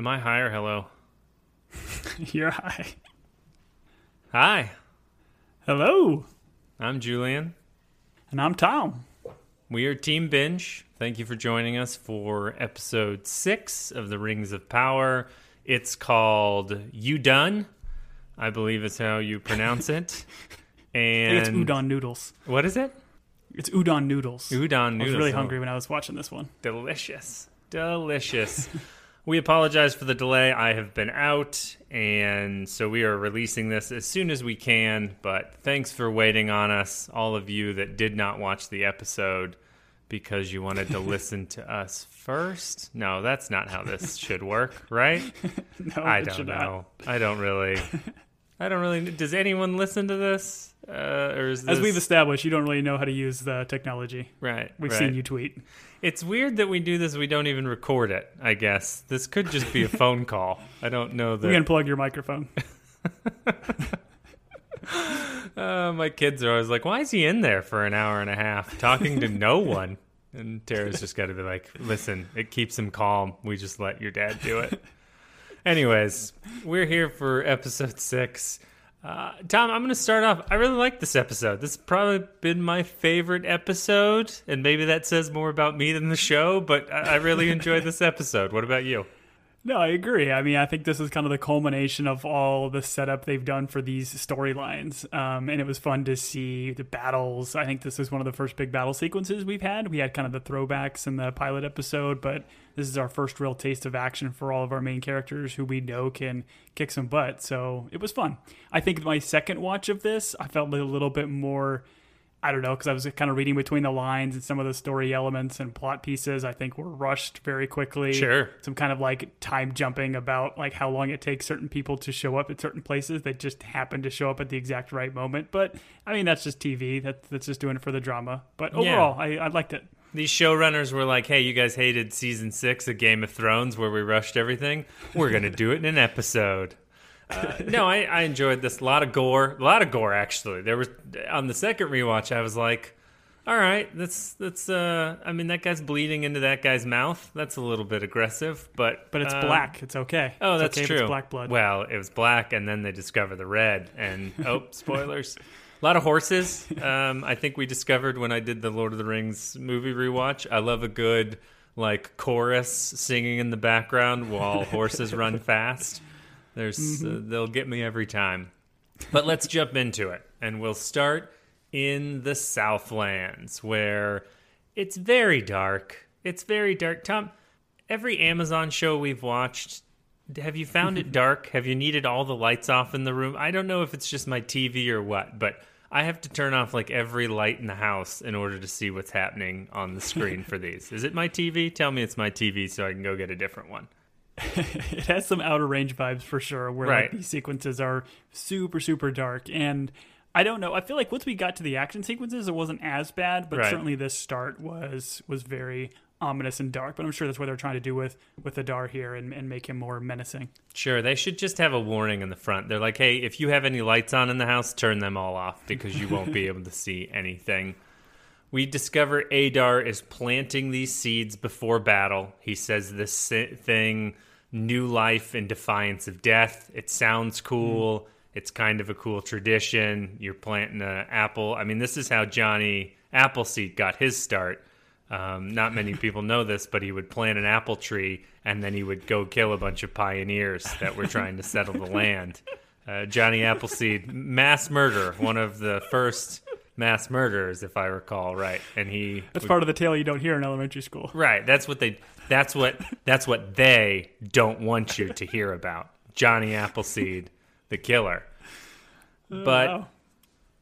Am I high or hello? You're high. Hi, Hello. I'm Julian. And I'm Tom. We are Team Binge. Thank you for joining us for episode six of the Rings of Power. It's called You Done, I believe is how you pronounce it. And it's udon noodles. What is it? It's udon noodles. Udon noodles. I was really hungry when I was watching this one. Delicious. Delicious. we apologize for the delay. I have been out, and so we are releasing this as soon as we can. But thanks for waiting on us, all of you that did not watch the episode because you wanted to listen to us first. No, that's not how this should work, right? No, I don't should not. know. I don't really. I don't really. Does anyone listen to this? Uh, or is this As we've established, you don't really know how to use the technology. right? We've right. seen you tweet. It's weird that we do this. We don't even record it. I guess this could just be a phone call. I don't know that. We can plug your microphone. Uh, my kids are always like, "Why is he in there for an hour and a half talking to no one?" And Tara's just got to be like, "Listen, it keeps him calm. We just let your dad do it." Anyways, we're here for episode six. Uh, Tom, I'm going to start off. I really like this episode. This has probably been my favorite episode, and maybe that says more about me than the show. But I, I really enjoyed this episode. What about you? No, I agree. I mean, I think this is kind of the culmination of all the setup they've done for these storylines. Um, and it was fun to see the battles. I think this is one of the first big battle sequences we've had. We had kind of the throwbacks in the pilot episode, but this is our first real taste of action for all of our main characters who we know can kick some butt. So it was fun. I think my second watch of this, I felt a little bit more. I don't know, because I was kind of reading between the lines and some of the story elements and plot pieces. I think were rushed very quickly Sure. some kind of like time jumping about like how long it takes certain people to show up at certain places that just happen to show up at the exact right moment. But I mean, that's just TV. That, that's just doing it for the drama. But overall, I, I liked it. These showrunners were like, "Hey, you guys hated season six of Game of Thrones where we rushed everything. We're gonna do it in an episode." Uh, no, I, I enjoyed this. A lot of gore, a lot of gore actually. There was on the second rewatch, I was like, "All right, that's that's." Uh, I mean, that guy's bleeding into that guy's mouth. That's a little bit aggressive, but But it's uh, black. It's okay. Oh, It's that's okay true. It's black blood. Well, it was black, and then they discover the red. And oh, spoilers! A lot of horses. Um, I think we discovered when I did the Lord of the Rings movie rewatch. I love a good like chorus singing in the background while horses run fast. There's uh, they'll get me every time. But let's jump into it, and we'll start in the Southlands where it's very dark. It's very dark. Tom, every Amazon show we've watched, have you found it dark? have you needed all the lights off in the room? I don't know if it's just my TV or what, but I have to turn off like every light in the house in order to see what's happening on the screen for these. Is it my TV? Tell me it's my TV so I can go get a different one. it has some outer range vibes for sure where Right. like, these sequences are super super dark and i don't know i feel like once we got to the action sequences it wasn't as bad but Right. certainly this start was was very ominous and dark but i'm sure that's what they're trying to do with with adar here and, and make him more menacing Sure, they should just have a warning in the front. They're like, hey, if you have any lights on in the house, turn them all off because you won't be able to see anything. We discover Adar is planting these seeds before battle. He says this thing, new life in defiance of death. It sounds cool. It's kind of a cool tradition. You're planting an apple. I mean, this is how Johnny Appleseed got his start. Um, not many people know this, but he would plant an apple tree and then he would go kill a bunch of pioneers that were trying to settle the land. Uh, Johnny Appleseed, mass murder, one of the first mass murderers, if I recall right. And he that's would- part of the tale you don't hear in elementary school right. That's what they. That's what. That's what they don't want you to hear about. Johnny Appleseed, the killer. But oh, Wow.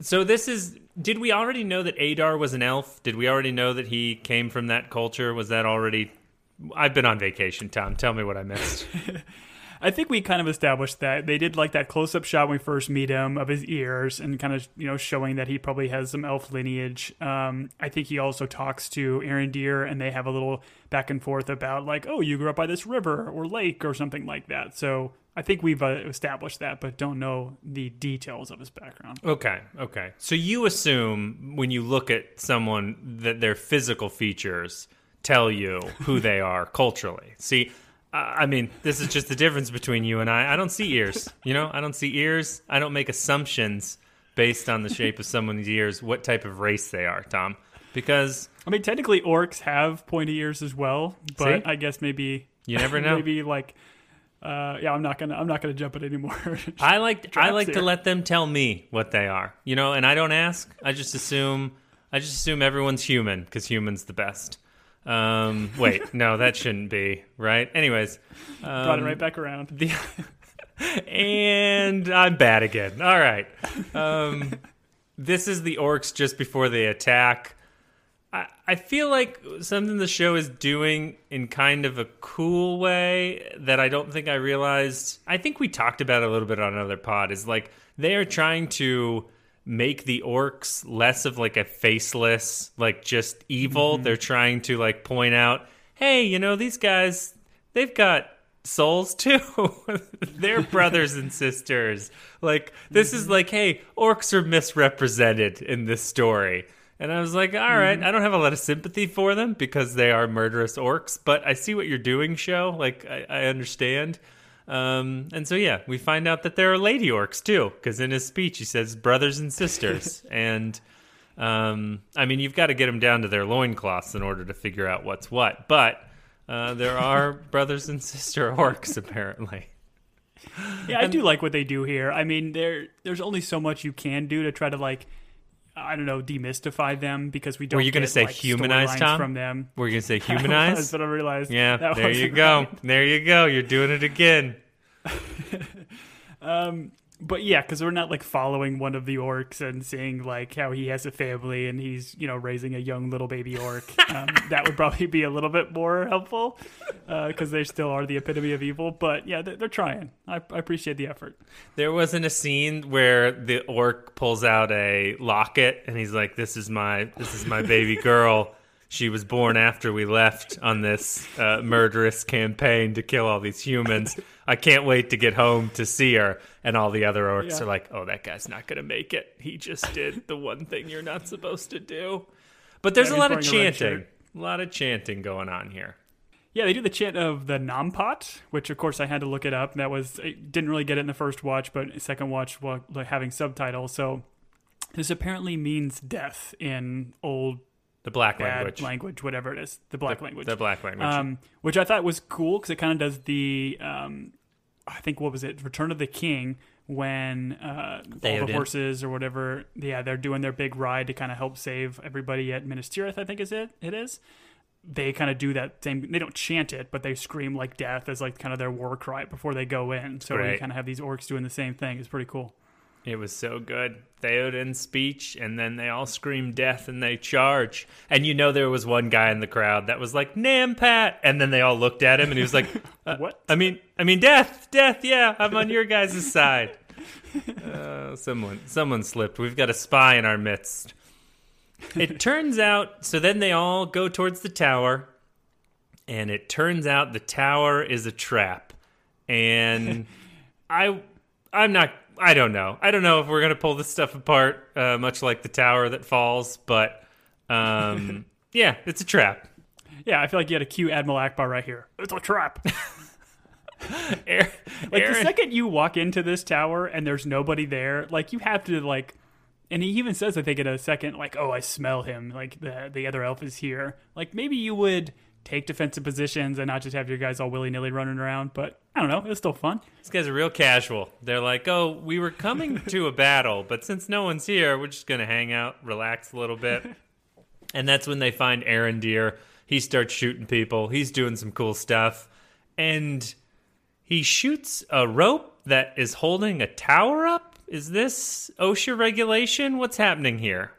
so this is. Did we already know that Adar was an elf? Did we already know that he came from that culture? Was that already? I've been on vacation, Tom. Tell me what I missed. I think we kind of established that they did like that close up shot when we first meet him of his ears and kind of you know showing that he probably has some elf lineage. Um, I think he also talks to Arondir and they have a little back and forth about like, oh, you grew up by this river or lake or something like that. So I think we've uh, established that, but don't know the details of his background. Okay, okay. So you assume when you look at someone that their physical features tell you who they are culturally. See, I mean, this is just the difference between you and I. I don't see ears. You know, I don't see ears. I don't make assumptions based on the shape of someone's ears, what type of race they are, Tom. Because I mean, technically, orcs have pointy ears as well, but See? I guess maybe you never know. maybe like, uh, yeah, I'm not gonna, I'm not gonna jump it anymore. I like I like to let them tell me what they are. You know, and I don't ask. I just assume I just assume everyone's human because human's the best. Um, wait, no, that shouldn't be right. Anyways, Brought it um, right back around. The, and I'm bad again. All right. Um, this is the orcs just before they attack. I, I feel like something the show is doing in kind of a cool way that I don't think I realized. I think we talked about a little bit on another pod. Is like they are trying to make the orcs less of like a faceless, like just evil. Mm-hmm. They're trying to like point out, hey, you know, these guys, they've got souls too. They're brothers and sisters. Like this is mm-hmm. like, hey, orcs are misrepresented in this story. And I was like, all right, mm-hmm. I don't have a lot of sympathy for them because they are murderous orcs, but I see what you're doing, show. Like, I, I understand. Um, and so, yeah, we find out that there are lady orcs too, because in his speech he says brothers and sisters. and um, I mean, you've got to get them down to their loincloths in order to figure out what's what. But uh, there are brothers and sister orcs, apparently. Yeah, I do like what they do here. I mean, there, there's only so much you can do to try to like, I don't know, demystify them because we don't. Were you going to say humanize, Tom? from them? We're going to say That's humanize? what I realized. yeah, there you go. right. There you go. You're doing it again. Um, but yeah, because we're not like following one of the orcs and seeing like how he has a family and he's you know raising a young little baby orc. Um, that would probably be a little bit more helpful because they still are the epitome of evil. But yeah, they're, they're trying. I, I appreciate the effort. There wasn't a scene where the orc pulls out a locket and he's like, "This is my this is my baby girl. She was born after we left on this uh, murderous campaign to kill all these humans. I can't wait to get home to see her." And all the other orcs Yeah. are like, "Oh, that guy's not gonna make it. He just did the one thing you're not supposed to do." But there's Yeah, a lot of chanting, a lot of chanting going on here. Yeah, they do the chant of the Nampot, which of course I had to look it up. That was I didn't really get it in the first watch, but second watch while like, having subtitles. So this apparently means death in old The black language, language, whatever it is, the black the, language. the black language. um, which I thought was cool because it kind of does the, um, I think what was it, Return of the King, when uh, all the horses or whatever, yeah, they're doing their big ride to kind of help save everybody at Minas Tirith. I think is it. It is. They kind of do that same. They don't chant it, but they scream like death as like kind of their war cry before they go in. So you Great. kind of have these orcs doing the same thing. It's pretty cool. It was so good. Theoden's speech, and then they all scream death and they charge. And you know there was one guy in the crowd that was like, Nampat! And then they all looked at him and he was like, uh, What? I mean I mean death, death, yeah, I'm on your guys' side. Uh, someone someone slipped. We've got a spy in our midst. It turns out so then they all go towards the tower, and it turns out the tower is a trap. And I I'm not I don't know. I don't know if we're gonna pull this stuff apart, uh, much like the tower that falls, but um, yeah, it's a trap. Yeah, I feel like you had a cue Admiral Ackbar right here. It's a trap. Aaron, Like the second you walk into this tower and there's nobody there, like you have to like and he even says I think in a second, like, oh I smell him, like the the other elf is here. Like maybe you would take defensive positions and not just have your guys all willy nilly running around, but I don't know, it was still fun. These guys are real casual. They're like, "Oh, we were coming to a battle, but since no one's here, we're just gonna hang out, relax a little bit." and that's when they find Arondir. He starts shooting people. He's doing some cool stuff, and he shoots a rope that is holding a tower up. Is this OSHA regulation? What's happening here?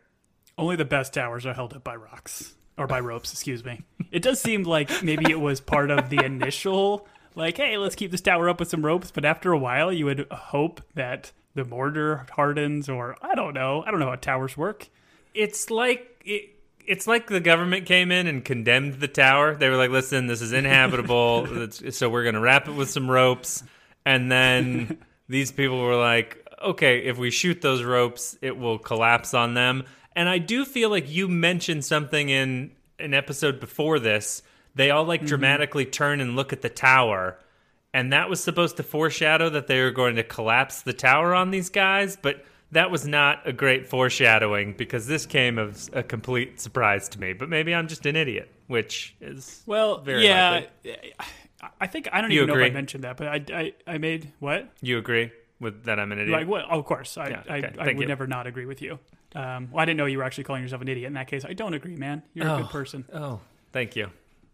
Only the best towers are held up by rocks or by ropes, excuse me. It does seem like maybe it was part of the initial like, hey, let's keep this tower up with some ropes, but after a while you would hope that the mortar hardens or I don't know. I don't know how towers work. it's like it, it's like the government came in and condemned the tower. They were like, "Listen, this is inhabitable, so we're going to wrap it with some ropes." And then these people were like, "Okay, if we shoot those ropes, it will collapse on them." And I do feel like you mentioned something in an episode before this they all like mm-hmm. dramatically turn and look at the tower. And that was supposed to foreshadow that they were going to collapse the tower on these guys, but that was not a great foreshadowing because this came as a complete surprise to me. But maybe I'm just an idiot, which is Well, Very yeah. I think I don't You even know if? I mentioned that, but I, I, I made what? you agree with that I'm an idiot. Like? Oh, of course, I, Yeah, I, okay, I thank would you. never not agree with you. Um, well, I didn't know you were actually calling yourself an idiot. In that case, I don't agree, man. You're a Oh. good person. Oh, thank you.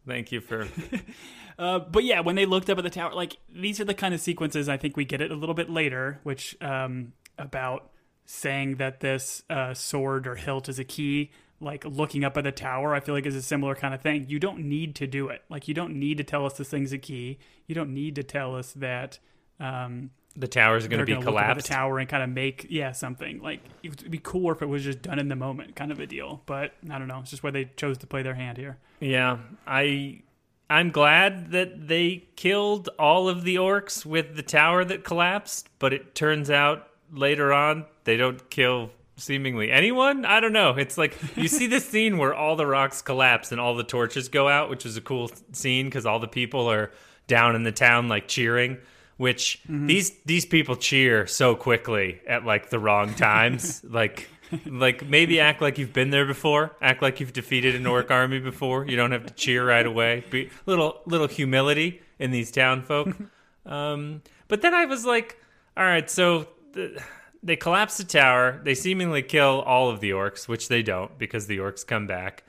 Thank you for Uh, but yeah, when they looked up at the tower, like these are the kind of sequences I think we get it a little bit later, which um, about saying that this uh, sword or hilt is a key. Like looking up at the tower, I feel like is a similar kind of thing. You don't need to do it. Like you don't need to tell us this thing's a key. You don't need to tell us that um, the tower's going they're to be going to up at the tower and kind of make yeah something like it would be cooler if it was just done in the moment, kind of a deal. But I don't know. It's just where they chose to play their hand here. Yeah, I I'm glad that they killed all of the orcs with the tower that collapsed, but it turns out later on they don't kill seemingly anyone. I don't know. It's like you see this scene where all the rocks collapse and all the torches go out, which is a cool scene because all the people are down in the town like cheering. Which these these people cheer so quickly at like the wrong times, like like maybe act like you've been there before. Act like you've defeated an orc army before. You don't have to cheer right away. Be little little humility in these town folk. Um, but then i was like all right so the, they collapse the tower. They seemingly kill all of the orcs which they don't because the orcs come back.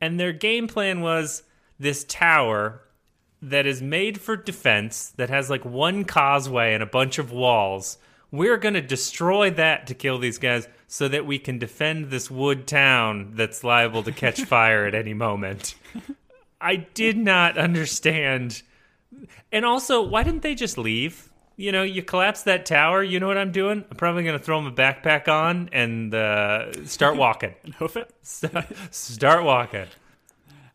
And their game plan was this tower that is made for defense that has like one causeway and a bunch of walls. We're going to destroy that to kill these guys so that we can defend this wood town that's liable to catch fire at any moment. I did not understand. And also, why didn't they just leave? You know, you collapse that tower. You know what I'm doing? I'm probably going to throw my backpack on and uh, start walking. and Hoof it. start walking.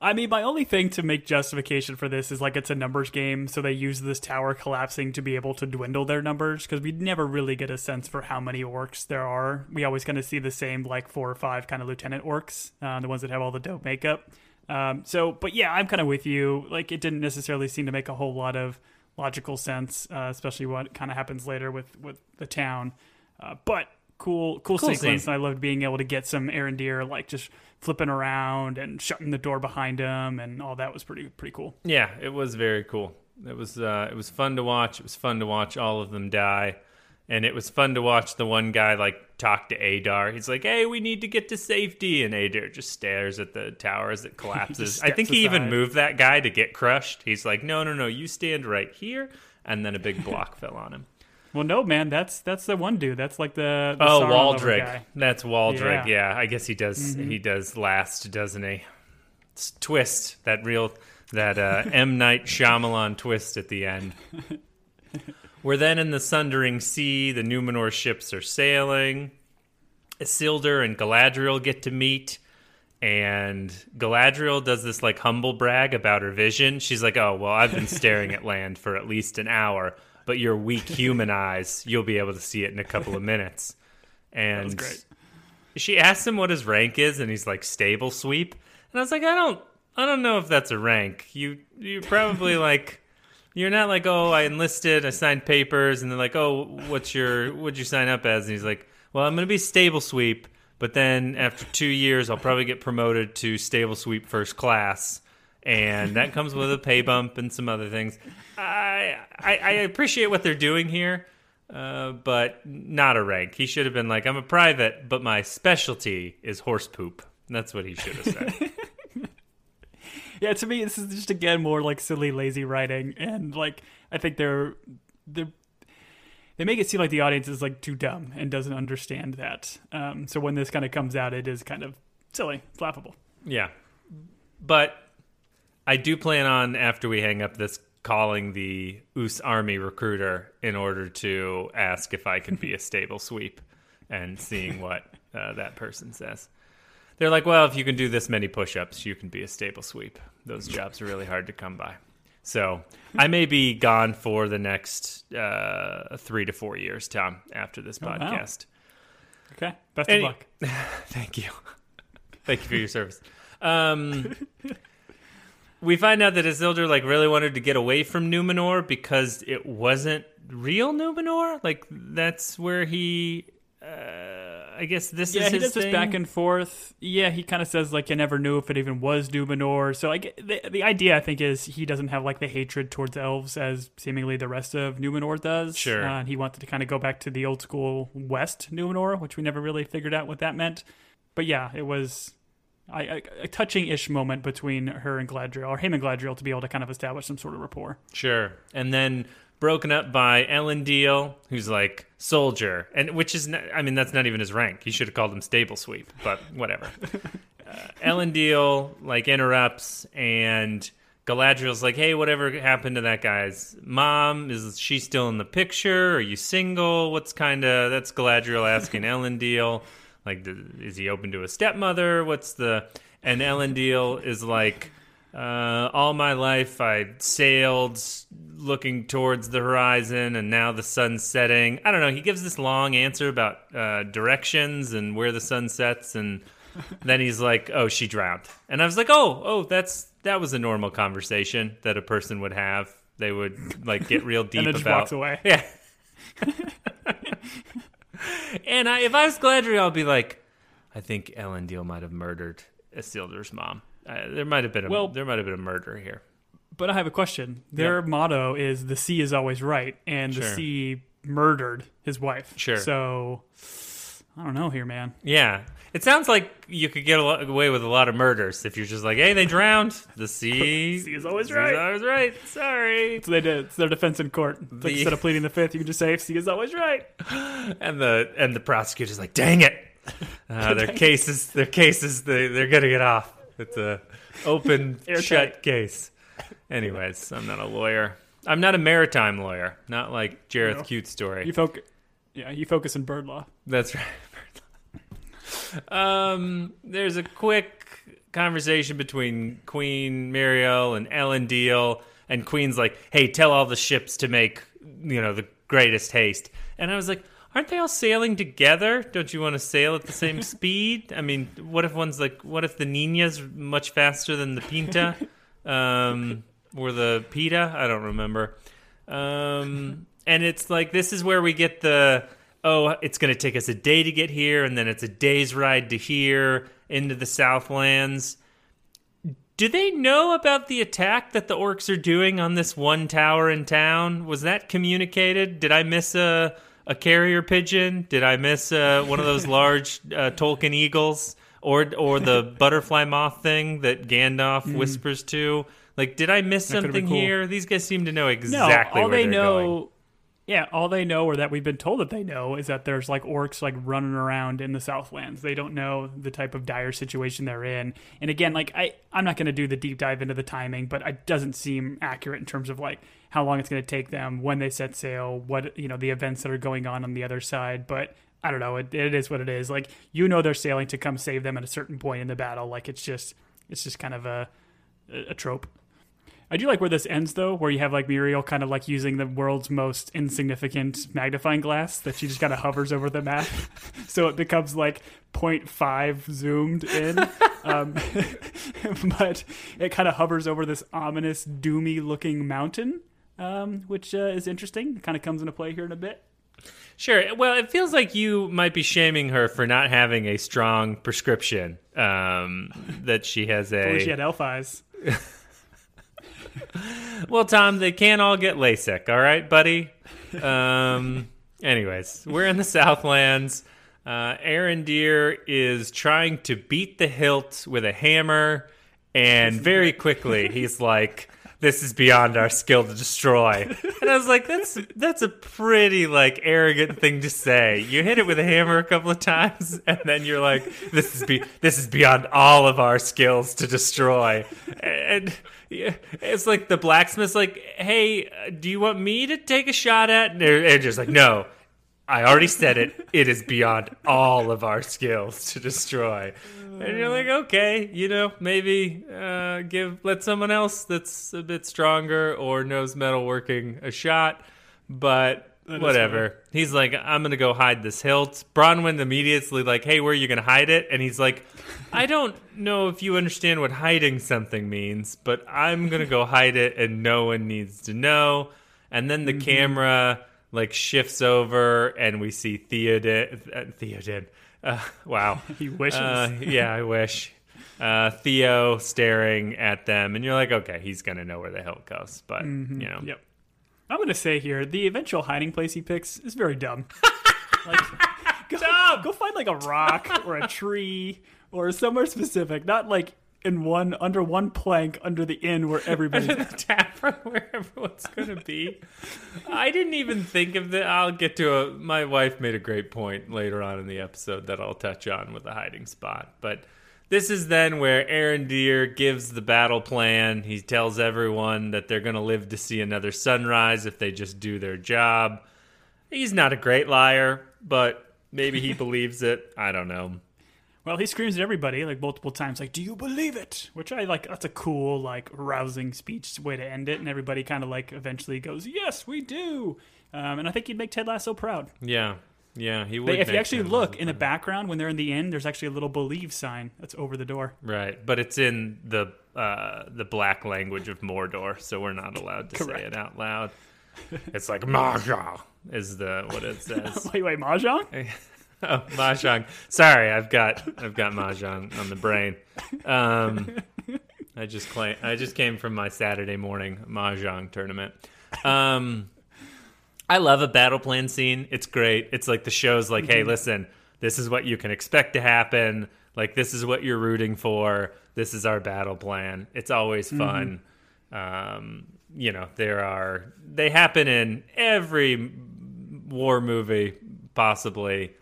I mean, my only thing to make justification for this is like it's a numbers game, so they use this tower collapsing to be able to dwindle their numbers because we never really get a sense for how many orcs there are. We always kind of see the same like four or five kind of lieutenant orcs, uh, the ones that have all the dope makeup. Um, so, but yeah, I'm kind of with you. Like, it didn't necessarily seem to make a whole lot of logical sense, uh, especially what kind of happens later with with the town. Uh, but cool, cool, Cool sequence. scene. And I loved being able to get some Arondir like just flipping around and shutting the door behind him, and all that was pretty pretty cool. Yeah, it was very cool. It was uh, it was fun to watch. It was fun to watch all of them die, and it was fun to watch the one guy like talk to Adar. He's like, "Hey, we need to get to safety," and Adar just stares at the tower as it collapses. I think he even moved that guy to get crushed. He's like, "No, no, no, you stand right here," and then a big block fell on him. Well, no, man, that's that's the one dude. That's like the, the Oh, Sauron lover Waldreg. guy. That's Waldreg. Yeah. Yeah. I guess he does. He does last, doesn't he? It's twist that real that uh, M Night Shyamalan twist at the end. We're then in the Sundering Sea. The Numenor ships are sailing. Isildur and Galadriel get to meet. And Galadriel does this like humble brag about her vision. She's like, "Oh well, I've been staring at land for at least an hour, but your weak human eyes, you'll be able to see it in a couple of minutes." And she asks him what his rank is, and he's like stable sweep. And I was like, I don't, I don't know if that's a rank. You, you probably like, you're not like, oh, I enlisted, I signed papers, and they're like, oh, what's your, what'd you sign up as? And he's like, well, I'm gonna be stable sweep, but then after two years, I'll probably get promoted to stable sweep first class. And that comes with a pay bump and some other things. I, I, I appreciate what they're doing here, uh, but not a rank. He should have been like, I'm a private, but my specialty is horse poop. That's what he should have said. Yeah, to me, this is just again more like silly, lazy writing, and like I think they're they're they make it seem like the audience is like too dumb and doesn't understand that. Um, so when this kind of comes out, it is kind of silly, it's laughable. yeah. But I do plan on, after we hang up this, calling the US Army recruiter in order to ask if I could be a stable sweep and seeing what uh, that person says. They're like, well, if you can do this many push ups, you can be a stable sweep. Those jobs are really hard to come by. So I may be gone for the next uh, three to four years, Tom, after this wow. podcast. Okay, best Any- of luck. Thank you. Thank you for your service. Um, we find out that Isildur like really wanted to get away from Numenor because it wasn't real Numenor. Like that's where he. Uh, I guess this yeah, is he his does this thing. back and forth. Yeah, he kind of says like you never knew if it even was Numenor. So like the the idea I think is he doesn't have like the hatred towards elves as seemingly the rest of Numenor does. Sure. uh, and he wanted to kind of go back to the old school West Numenor, which we never really figured out what that meant. But yeah, it was. I, a, a touching-ish moment between her and Galadriel, or him and Galadriel, to be able to kind of establish some sort of rapport. Sure. And then broken up by Elendil, who's like soldier, and which is, not, I mean, that's not even his rank. He should have called him stable sweep, but whatever. uh, Elendil like interrupts, and Galadriel's like, "Hey, whatever happened to that guy's mom? Is she still in the picture? Are you single? What's kind of that's Galadriel asking Elendil." Like, is he open to a stepmother? What's the and Elendil is like, uh, all my life I sailed looking towards the horizon, and now the sun's setting. I don't know. He gives this long answer about uh, directions and where the sun sets, and then he's like, "Oh, she drowned," and I was like, "Oh, oh, that's that was a normal conversation that a person would have. They would like get real deep and then just walks away. yeah. And I, if I was Galadriel, I'd be like, I think Elendil might have murdered Isildur's mom. Uh, there might have been a Well- there might have been a murder here. But I have a question. Their motto is "the sea is always right," and the Sure. sea murdered his wife. Sure. So I don't know here, man. Yeah, it sounds like you could get lot, away with a lot of murders if you're just like, hey, they drowned. The sea, Sea is always sea right. always right. Sorry. So they did. It's their defense in court. It's like instead of pleading the fifth, you can just say "sea is always right." And the and the prosecutor's like, dang it. Uh, their cases, their cases, they they're gonna get off. It's a open shut case. Anyways, I'm not a lawyer. I'm not a maritime lawyer. Not like Jareth No. Cute story. You focus. Yeah, you focus on bird law. That's right. Um, there's a quick conversation between Queen Muriel and Elendil, and Queen's like, "Hey, tell all the ships to make you know the greatest haste." And I was like, "Aren't they all sailing together? Don't you want to sail at the same speed? I mean, what if one's like, what if the Nina's much faster than the Pinta, um, or the Pita? I don't remember." Um, and it's like this is where we get the oh, it's going to take us a day to get here, and then it's a day's ride to here into the Southlands. Do they know about the attack that the orcs are doing on this one tower in town? Was that communicated? Did I miss a a carrier pigeon? Did I miss uh, one of those large uh, Tolkien eagles, or or the butterfly moth thing that Gandalf whispers to? Like, did I miss Mm. That something cool. here? These guys seem to know exactly. No, all they they're know. going. Yeah, all they know, or that we've been told that they know, is that there's like orcs like running around in the Southlands. They don't know the type of dire situation they're in. And again, like I, I'm not going to do the deep dive into the timing, but it doesn't seem accurate in terms of like how long it's going to take them when they set sail, what you know, the events that are going on on the other side. But I don't know. It, it is what it is. Like you know, they're sailing to come save them at a certain point in the battle. Like it's just, it's just kind of a, a trope. I do like where this ends though, where you have like Muriel kind of like using the world's most insignificant magnifying glass that she just kind of hovers over the map, so it becomes like 0.5 zoomed in. um, but it kind of hovers over this ominous, doomy looking mountain, um, which uh, is interesting. It kind of comes into play here in a bit. Sure. Well, it feels like you might be shaming her for not having a strong prescription. Um, that she has a. she had elf eyes. Well, Tom, they can't all get LASIK. All right, buddy. Um. anyways, we're in the Southlands. Uh, Arondir is trying to beat the hilt with a hammer, and very quickly he's like, "This is beyond our skill to destroy." And I was like, "That's that's a pretty like arrogant thing to say." You hit it with a hammer a couple of times, and then you're like, "This is be this is beyond all of our skills to destroy." And it's like the blacksmith's like, "Hey, do you want me to take a shot at?" And they're just like, "No." I already said it. It is beyond all of our skills to destroy. And you're like, okay, you know, maybe uh, give let someone else that's a bit stronger or knows metalworking a shot. But That whatever. He's like, I'm gonna go hide this hilt. Bronwyn immediately like, Hey, where are you gonna hide it? And he's like, I don't know if you understand what hiding something means, but I'm gonna go hide it, and no one needs to know. And then the Mm-hmm. camera like shifts over, and we see Theoden. Uh, Theoden. Uh, wow. He wishes. Uh, yeah, I wish. Uh, Theo staring at them, and you're like, okay, he's gonna know where the hilt goes, but you know, Yep. I'm gonna say here, the eventual hiding place he picks is very dumb. like, go, go find like a rock or a tree or somewhere specific, not like in one under one plank under the inn where everybody's. to the tavern where everyone's gonna be. I didn't even think of that. I'll get to a. My wife made a great point later on in the episode that I'll touch on with the hiding spot. But this is then where Arondir gives the battle plan. He tells everyone that they're gonna live to see another sunrise if they just do their job. He's not a great liar, but maybe he believes it. I don't know. Well, he screams at everybody like multiple times, like, "Do you believe it?" Which I like. That's a cool, like, rousing speech way to end it, and everybody kind of like eventually goes, "Yes, we do." Um, and I think he'd make Ted Lasso proud. Yeah, yeah, he would. They, if you actually him- look in the background when they're in the inn, there's actually a little "believe" sign that's over the door. Right, but it's in the uh, the black language of Mordor, so we're not allowed to say it out loud. It's like Mahjong is the what it says. Wait, wait, mahjong? oh, Mahjong. Sorry, I've got I've got Mahjong on the brain. Um, I just claim I just came from my Saturday morning Mahjong tournament. Um, I love a battle plan scene. It's great. It's like the show's like, hey, listen, this is what you can expect to happen. Like this is what you're rooting for. This is our battle plan. It's always fun. Um, you know, there are they happen in every war movie possibly.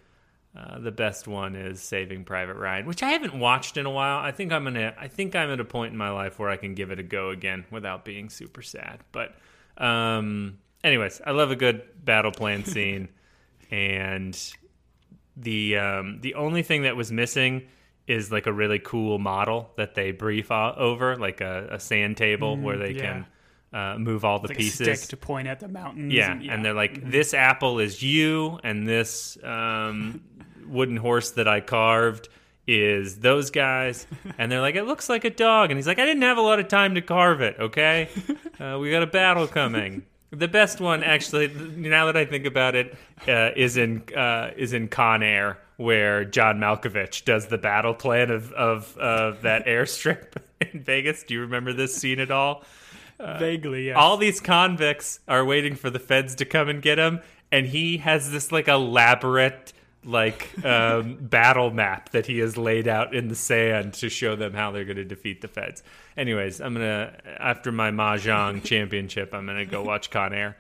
Uh, the best one is Saving Private Ryan, which I haven't watched in a while. I think I'm gonna. I think I'm at a point in my life where I can give it a go again without being super sad. But, um, anyways, I love a good battle plan scene, and the um, the only thing that was missing is like a really cool model that they brief over, like a, a sand table where they yeah. can uh, move all the Like pieces. to point at the mountains. Yeah, and, and they're like, this apple is you, and this um, wooden horse that I carved is those guys. And they're like, it looks like a dog. And he's like, I didn't have a lot of time to carve it, okay? Uh, we got a battle coming. The best one, actually, now that I think about it, uh, is in uh, is in Con Air, where John Malkovich does the battle plan of of that airstrip in Vegas. Do you remember this scene at all? Vaguely. Yes. all these convicts are waiting for the feds to come and get him and he has this like elaborate like um, battle map that he has laid out in the sand to show them how they're going to defeat the feds. Anyways i'm gonna after my mahjong championship i'm gonna go watch con air.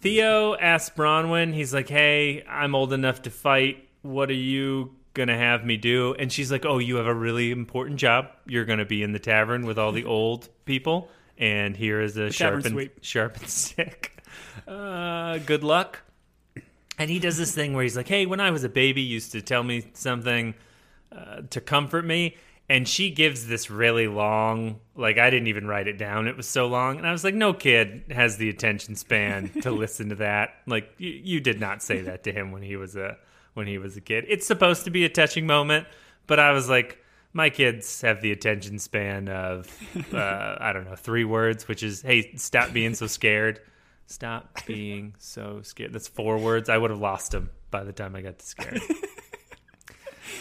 Theo asks bronwyn he's like hey i'm old enough to fight. What are you gonna have me do? And she's like oh you have a really important job. You're gonna be in the tavern with all the old people and here is a tavern sharpened sweep. sharpened stick uh, good luck and he does this thing where he's like, "Hey, when I was a baby, you used to tell me something uh, to comfort me." And she gives this really long, like I didn't even write it down. It was so long, and I was like, "No kid has the attention span to listen to that." Like you, you did not say that to him when he was a when he was a kid. It's supposed to be a touching moment, but I was like, my kids have the attention span of uh, I don't know three words, which is, "Hey, stop being so scared." Stop being so scared. That's four words. I would have lost them by the time I got to scared.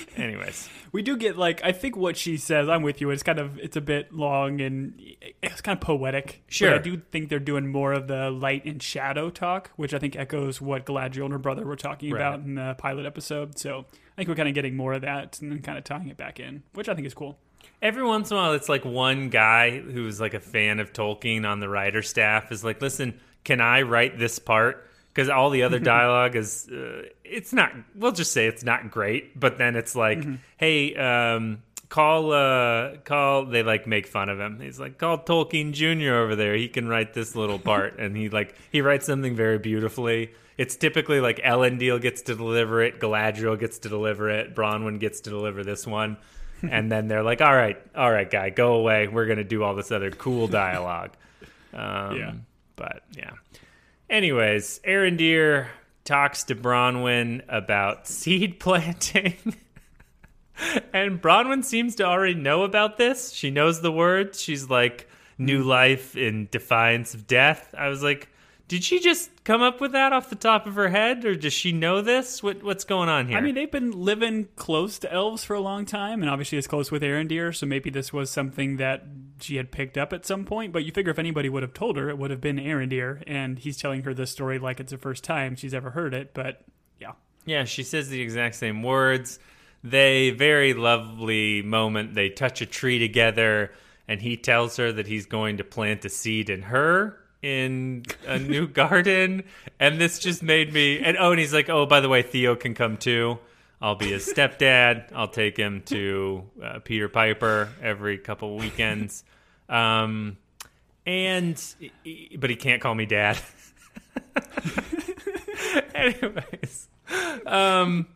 Anyways, we do get like I think what she says. I'm with you. It's kind of it's a bit long and it's kind of poetic. Sure. but I do think they're doing more of the light and shadow talk, which I think echoes what Galadriel and her brother were talking Right. about in the pilot episode. So I think we're kind of getting more of that and then kind of tying it back in, which I think is cool. every once in a while, it's like one guy who's like a fan of Tolkien on the writer staff is like, listen, can I write this part? Because all the other dialogue is, uh, it's not, we'll just say it's not great, but then it's like, hey, um, call, uh, call, they like make fun of him. He's like, call Tolkien Jr. over there. He can write this little part. and he like, he writes something very beautifully. It's typically like Elendil gets to deliver it, Galadriel gets to deliver it, Bronwyn gets to deliver this one and then they're like, "All right, all right, guy, go away. We're gonna do all this other cool dialogue." Um, Yeah. but yeah. Anyways, Arondir talks to Bronwyn about seed planting. and Bronwyn seems to already know about this. She knows the words. She's like, new life in defiance of death. I was like, did she just come up with that off the top of her head, or does she know this? What what's going on here? I mean, they've been living close to elves for a long time, and obviously it's close with Arondir, so maybe this was something that she had picked up at some point. But you figure if anybody would have told her, it would have been Arondir, and he's telling her this story like it's the first time she's ever heard it. But yeah, yeah, she says the exact same words. They very lovely moment. They touch a tree together, and he tells her that he's going to plant a seed in her in a new garden, and this just made me. And oh, and he's like, oh, by the way, Theo can come too. I'll be his stepdad. I'll take him to uh, Peter Piper every couple weekends. Um, and but he can't call me dad. Anyways, um,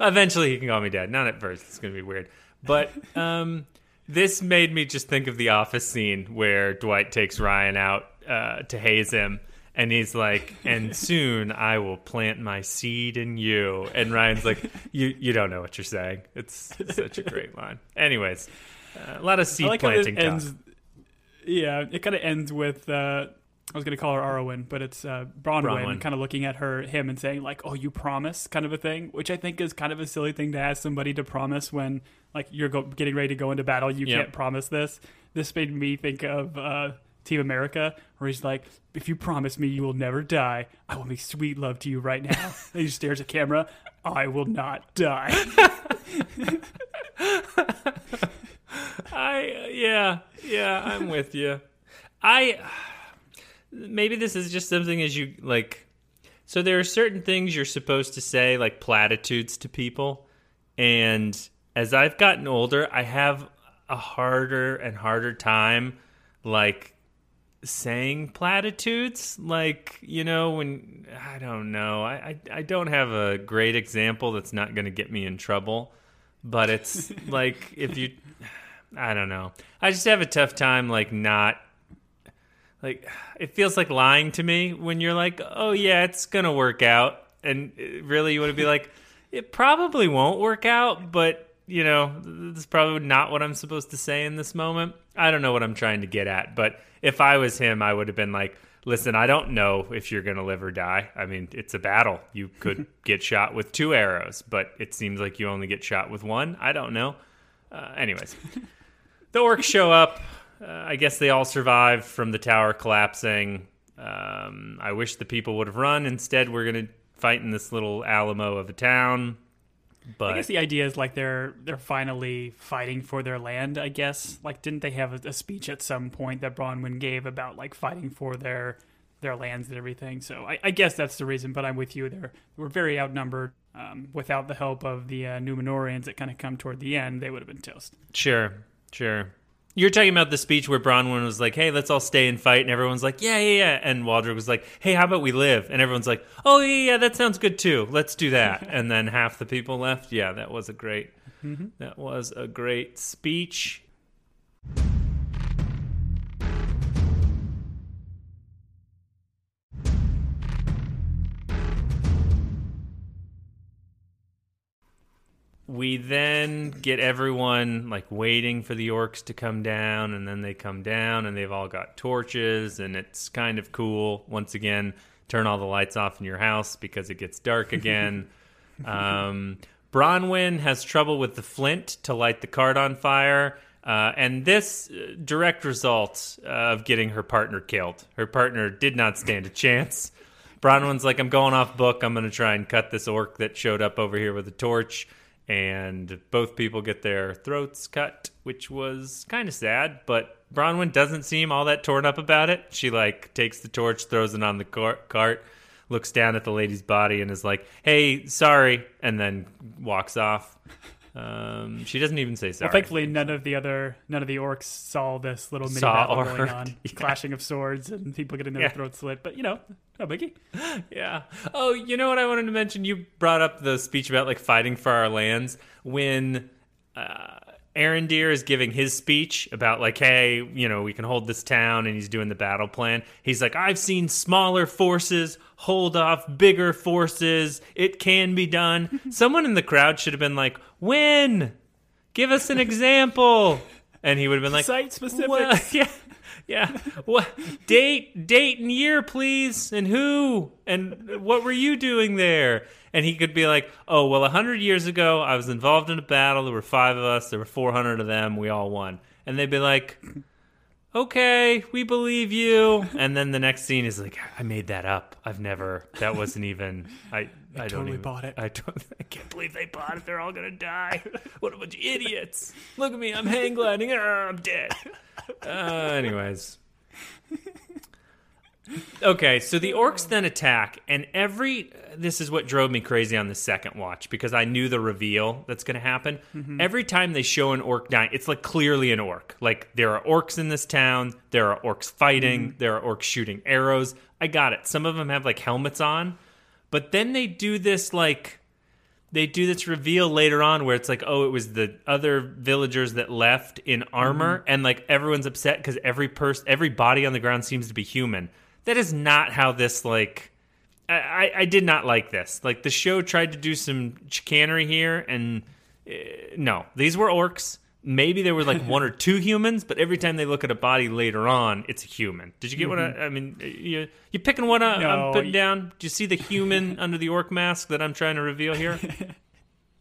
eventually he can call me dad. Not at first. It's gonna be weird, but um this made me just think of the office scene where Dwight takes Ryan out uh, to haze him. And he's like, and soon I will plant my seed in you. And Ryan's like, you you don't know what you're saying. It's such a great line. Anyways, uh, a lot of seed like planting ends, Yeah, it kind of ends with uh, I was going to call her Arwen, but it's uh, Bronwyn, Bronwyn, kind of looking at her, him, and saying like, "Oh, you promise," kind of a thing, which I think is kind of a silly thing to ask somebody to promise when like you're go- getting ready to go into battle. You yep. can't promise this. This made me think of uh, Team America, where he's like, "If you promise me you will never die, I will make sweet love to you right now." and he stares at camera. I will not die. I yeah yeah I'm with you. I maybe this is just something as you like so there are certain things you're supposed to say like platitudes to people. And as i've gotten older i have a harder and harder time like saying platitudes. Like you know when i don't know. I i, I don't have a great example that's not going to get me in trouble. But it's like if you i don't know. I just have a tough time like not like it feels like lying to me when you're like, "Oh yeah, it's going to work out." And really you want to be like, "It probably won't work out, but you know, this is probably not what I'm supposed to say in this moment." I don't know what I'm trying to get at, but if I was him, I would have been like, "Listen, I don't know if you're going to live or die. I mean, it's a battle. You could get shot with two arrows, but it seems like you only get shot with one. I don't know." Uh, anyways, the orcs show up uh, I guess they all survived from the tower collapsing. Um, I wish the people would have run. Instead, we're going to fight in this little Alamo of a town. But I guess the idea is like they're they're finally fighting for their land. I guess like didn't they have a, a speech at some point that Bronwyn gave about like fighting for their their lands and everything? So I, I guess that's the reason. But I'm with you. They're we're very outnumbered. Um, without the help of the uh, Numenorians that kind of come toward the end, they would have been toast. Sure, sure. You're talking about the speech where Bronwyn was like, "Hey, let's all stay and fight," and everyone's like, "Yeah, yeah, yeah," and Waldreg was like, "Hey, how about we live?" And everyone's like, "Oh, yeah, yeah, that sounds good too. Let's do that." and then half the people left. Yeah, that was a great, mm-hmm. that was a great speech. We then get everyone like waiting for the orcs to come down and then they come down and they've all got torches and it's kind of cool. Once again turn all the lights off in your house because it gets dark again. Um, bronwyn has trouble with the flint to light the cart on fire uh, and this uh, direct result of getting her partner killed. Her partner did not stand a chance. Bronwyn's like i'm going off book. I'm going to try and cut this orc that showed up over here with a torch and both people get their throats cut, which was kind of sad. But Bronwyn doesn't seem all that torn up about it. She like takes the torch, throws it on the cart, looks down at the lady's body, and is like, "Hey, sorry," and then walks off. Um, she doesn't even say sorry. Well, thankfully, none of the other none of the orcs saw this little mini saw battle going on, yeah. clashing of swords and people getting their yeah. throats slit. But you know, no biggie. Yeah. Oh, you know what I wanted to mention? You brought up the speech about like fighting for our lands when. Uh, Arondir is giving his speech about like, hey, you know, we can hold this town, and he's doing the battle plan. He's like, I've seen smaller forces hold off bigger forces. It can be done. Someone in the crowd should have been like, when? Give us an example. And he would have been like, Site specific. well, yeah, yeah. What date, date, and year, please, and who, and what were you doing there? And he could be like, "Oh, well, a hundred years ago, I was involved in a battle. There were five of us. There were four hundred of them. We all won." And they'd be like, "Okay, we believe you." And then the next scene is like, "I made that up. I've never. That wasn't even. I. I, don't totally even, bought it. I don't. I can't believe they bought it. They're all gonna die. What a bunch of idiots! Look at me. I'm hang gliding. Ah, I'm dead. Uh, anyways. Okay, so the orcs then attack, and every. This is what drove me crazy on the second watch because I knew the reveal that's going to happen. Mm-hmm. Every time they show an orc dying, it's like clearly an orc. Like there are orcs in this town, there are orcs fighting, mm-hmm. there are orcs shooting arrows. I got it. Some of them have like helmets on, but then they do this like they do this reveal later on where it's like, oh, it was the other villagers that left in armor, mm-hmm. and like everyone's upset because every person, every body on the ground seems to be human. That is not how this like. I, I, did not like this. Like the show tried to do some chicanery here, and uh, no, these were orcs. Maybe there were like one or two humans, but every time they look at a body later on, it's a human. Did you get what I, I mean? You you picking one up? No, I'm putting down. Do you see the human under the orc mask that I'm trying to reveal here?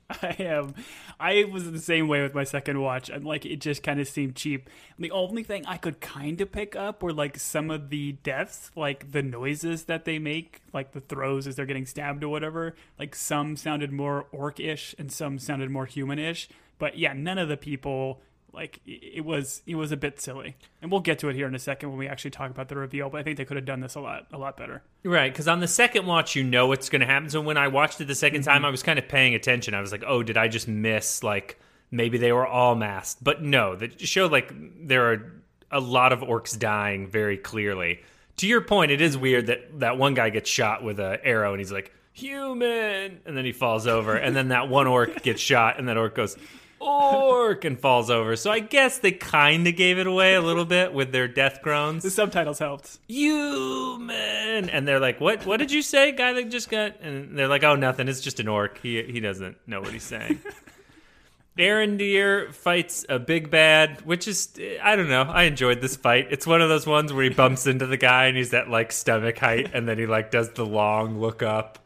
I am. I was the same way with my second watch. I'm like, it just kind of seemed cheap. The only thing I could kind of pick up were like some of the deaths, like the noises that they make, like the throws as they're getting stabbed or whatever. Like some sounded more orc-ish and some sounded more human-ish. But yeah, none of the people like it was it was a bit silly. And we'll get to it here in a second when we actually talk about the reveal. But I think they could have done this a lot a lot better. Right, because on the second watch, you know what's going to happen. So when I watched it the 2nd Mm-hmm. time, I was kind of paying attention. I was like, oh, did I just miss, like, maybe they were all masked? But no, the show, like, there are a lot of orcs dying very clearly. To your point, it is weird that that one guy gets shot with an arrow and he's like, human! And then he falls over. and then that one orc gets shot and that orc goes, orc! and falls over. So I guess they kind of gave it away a little bit with their death groans The subtitles helped. human and they're like what what did you say guy that just got and they're like oh nothing it's just an orc he he doesn't know what he's saying Arondir fights a big bad, which is I don't know. I enjoyed this fight. It's one of those ones where he bumps into the guy and he's at like stomach height, and then he like does the long look up,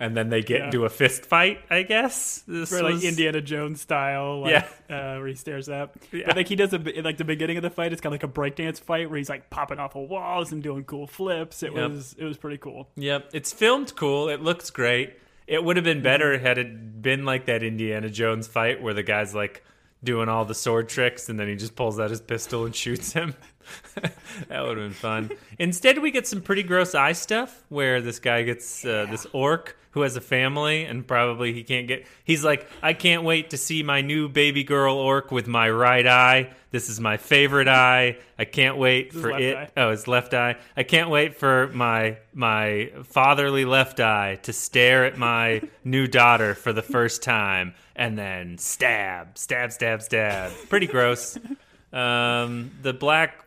and then they get Yeah. into a fist fight. I guess this for like was- Indiana Jones style, like, uh, where he stares up. Yeah. But like he does a like the beginning of the fight, it's kind of like a breakdance fight where he's like popping off of walls and doing cool flips. It Yep. was it was pretty cool. Yep, it's filmed cool. It looks great. It would have been better had it been like that Indiana Jones fight where the guy's like doing all the sword tricks and then he just pulls out his pistol and shoots him. that would have been fun. Instead, we get some pretty gross eye stuff where this guy gets uh, this orc who has a family and probably he can't get. He's like, I can't wait to see my new baby girl orc with my right eye. This is my favorite eye. I can't wait his for it. eye. Oh, his left eye. I can't wait for my my fatherly left eye to stare at my new daughter for the first time, and then stab, stab, stab, stab. Pretty gross. Um, the black,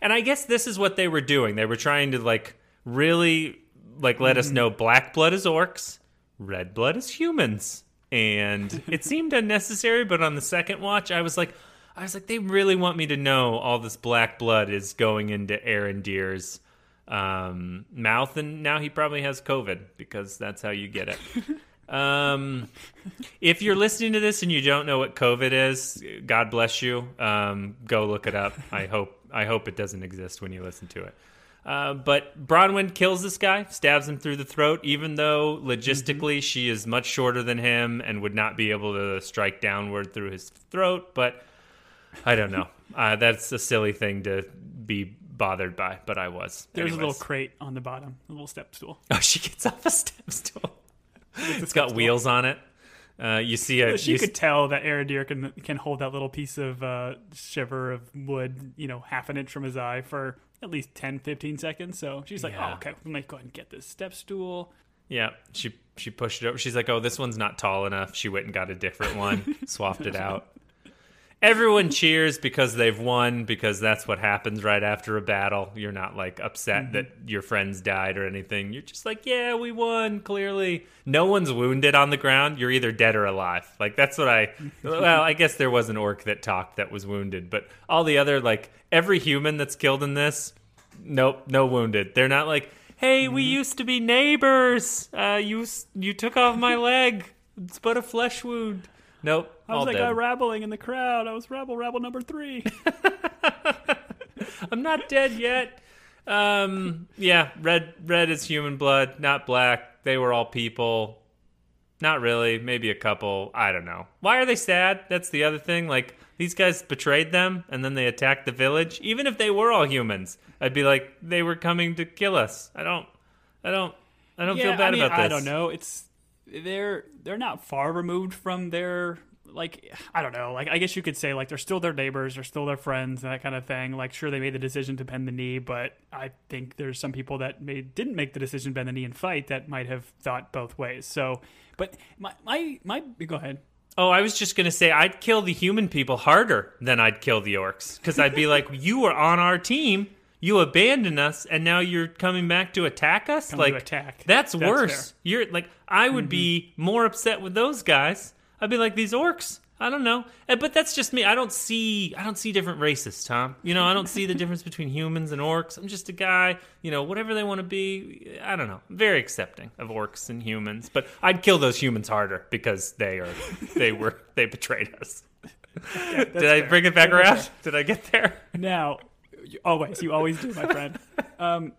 and I guess this is what they were doing. They were trying to like really like let us know black blood is orcs, red blood is humans, and it seemed unnecessary. But on the second watch, I was like. I was like, they really want me to know all this black blood is going into Arondir's um, mouth, and now he probably has COVID because that's how you get it. um, if you're listening to this and you don't know what COVID is, God bless you. Um, go look it up. I hope I hope it doesn't exist when you listen to it. Uh, but Bronwyn kills this guy, stabs him through the throat, even though logistically she is much shorter than him and would not be able to strike downward through his throat. But I don't know. Uh, that's a silly thing to be bothered by, but I was. There's a little crate on the bottom, a little step stool. Oh, she gets off a step stool. it's got wheels on it. Uh, you see a. She you could tell that Arondir can can hold that little piece of uh, shiver of wood, you know, half an inch from his eye for at least 10, 15 seconds. So she's like, Yeah. "Oh, okay, let me go ahead and get this step stool." Yeah, she she pushed it over. She's like, "Oh, this one's not tall enough." She went and got a different one, swapped it out. Everyone cheers because they've won because that's what happens right after a battle. You're not like upset Mm-hmm. that your friends died or anything. You're just like, yeah, we won. Clearly, no one's wounded on the ground. You're either dead or alive. Like that's what I. well, I guess there was an orc that talked that was wounded, but all the other like every human that's killed in this, nope, no wounded. They're not like, hey, we Mm-hmm. used to be neighbors. Uh, you you took off my leg. It's but a flesh wound. Nope, I was that dead. guy rabbling in the crowd. I was rabble rabble number three. I'm not dead yet. Um, yeah, red red is human blood, not black. They were all people. Not really, maybe a couple. I don't know. Why are they sad? That's the other thing. Like these guys betrayed them and then they attacked the village. Even if they were all humans, I'd be like they were coming to kill us. I don't I don't I don't feel bad I mean, about this. I don't know. It's they're they're not far removed from their like I don't know. Like I guess you could say like they're still their neighbors, they're still their friends, and that kind of thing. Like sure they made the decision to bend the knee, but I think there's some people that made didn't make the decision to bend the knee and fight that might have thought both ways. So, but my my my go ahead. Oh, I was just gonna say I'd kill the human people harder than I'd kill the orcs because I'd be like, you were on our team, you abandon us, and now you're coming back to attack us. Come like to attack. That's, That's worse. fair. Mm-hmm. You're like I would be more upset with those guys. I'd be like these orcs. I don't know, but that's just me. I don't see. I don't see different races, Tom. You know, I don't see the difference between humans and orcs. I'm just a guy. You know, whatever they want to be. I don't know. I'm very accepting of orcs and humans, but I'd kill those humans harder because they are. They were. They betrayed us. Did I bring it back around? Did I get there? Now, you- always, you always do, my friend. Um,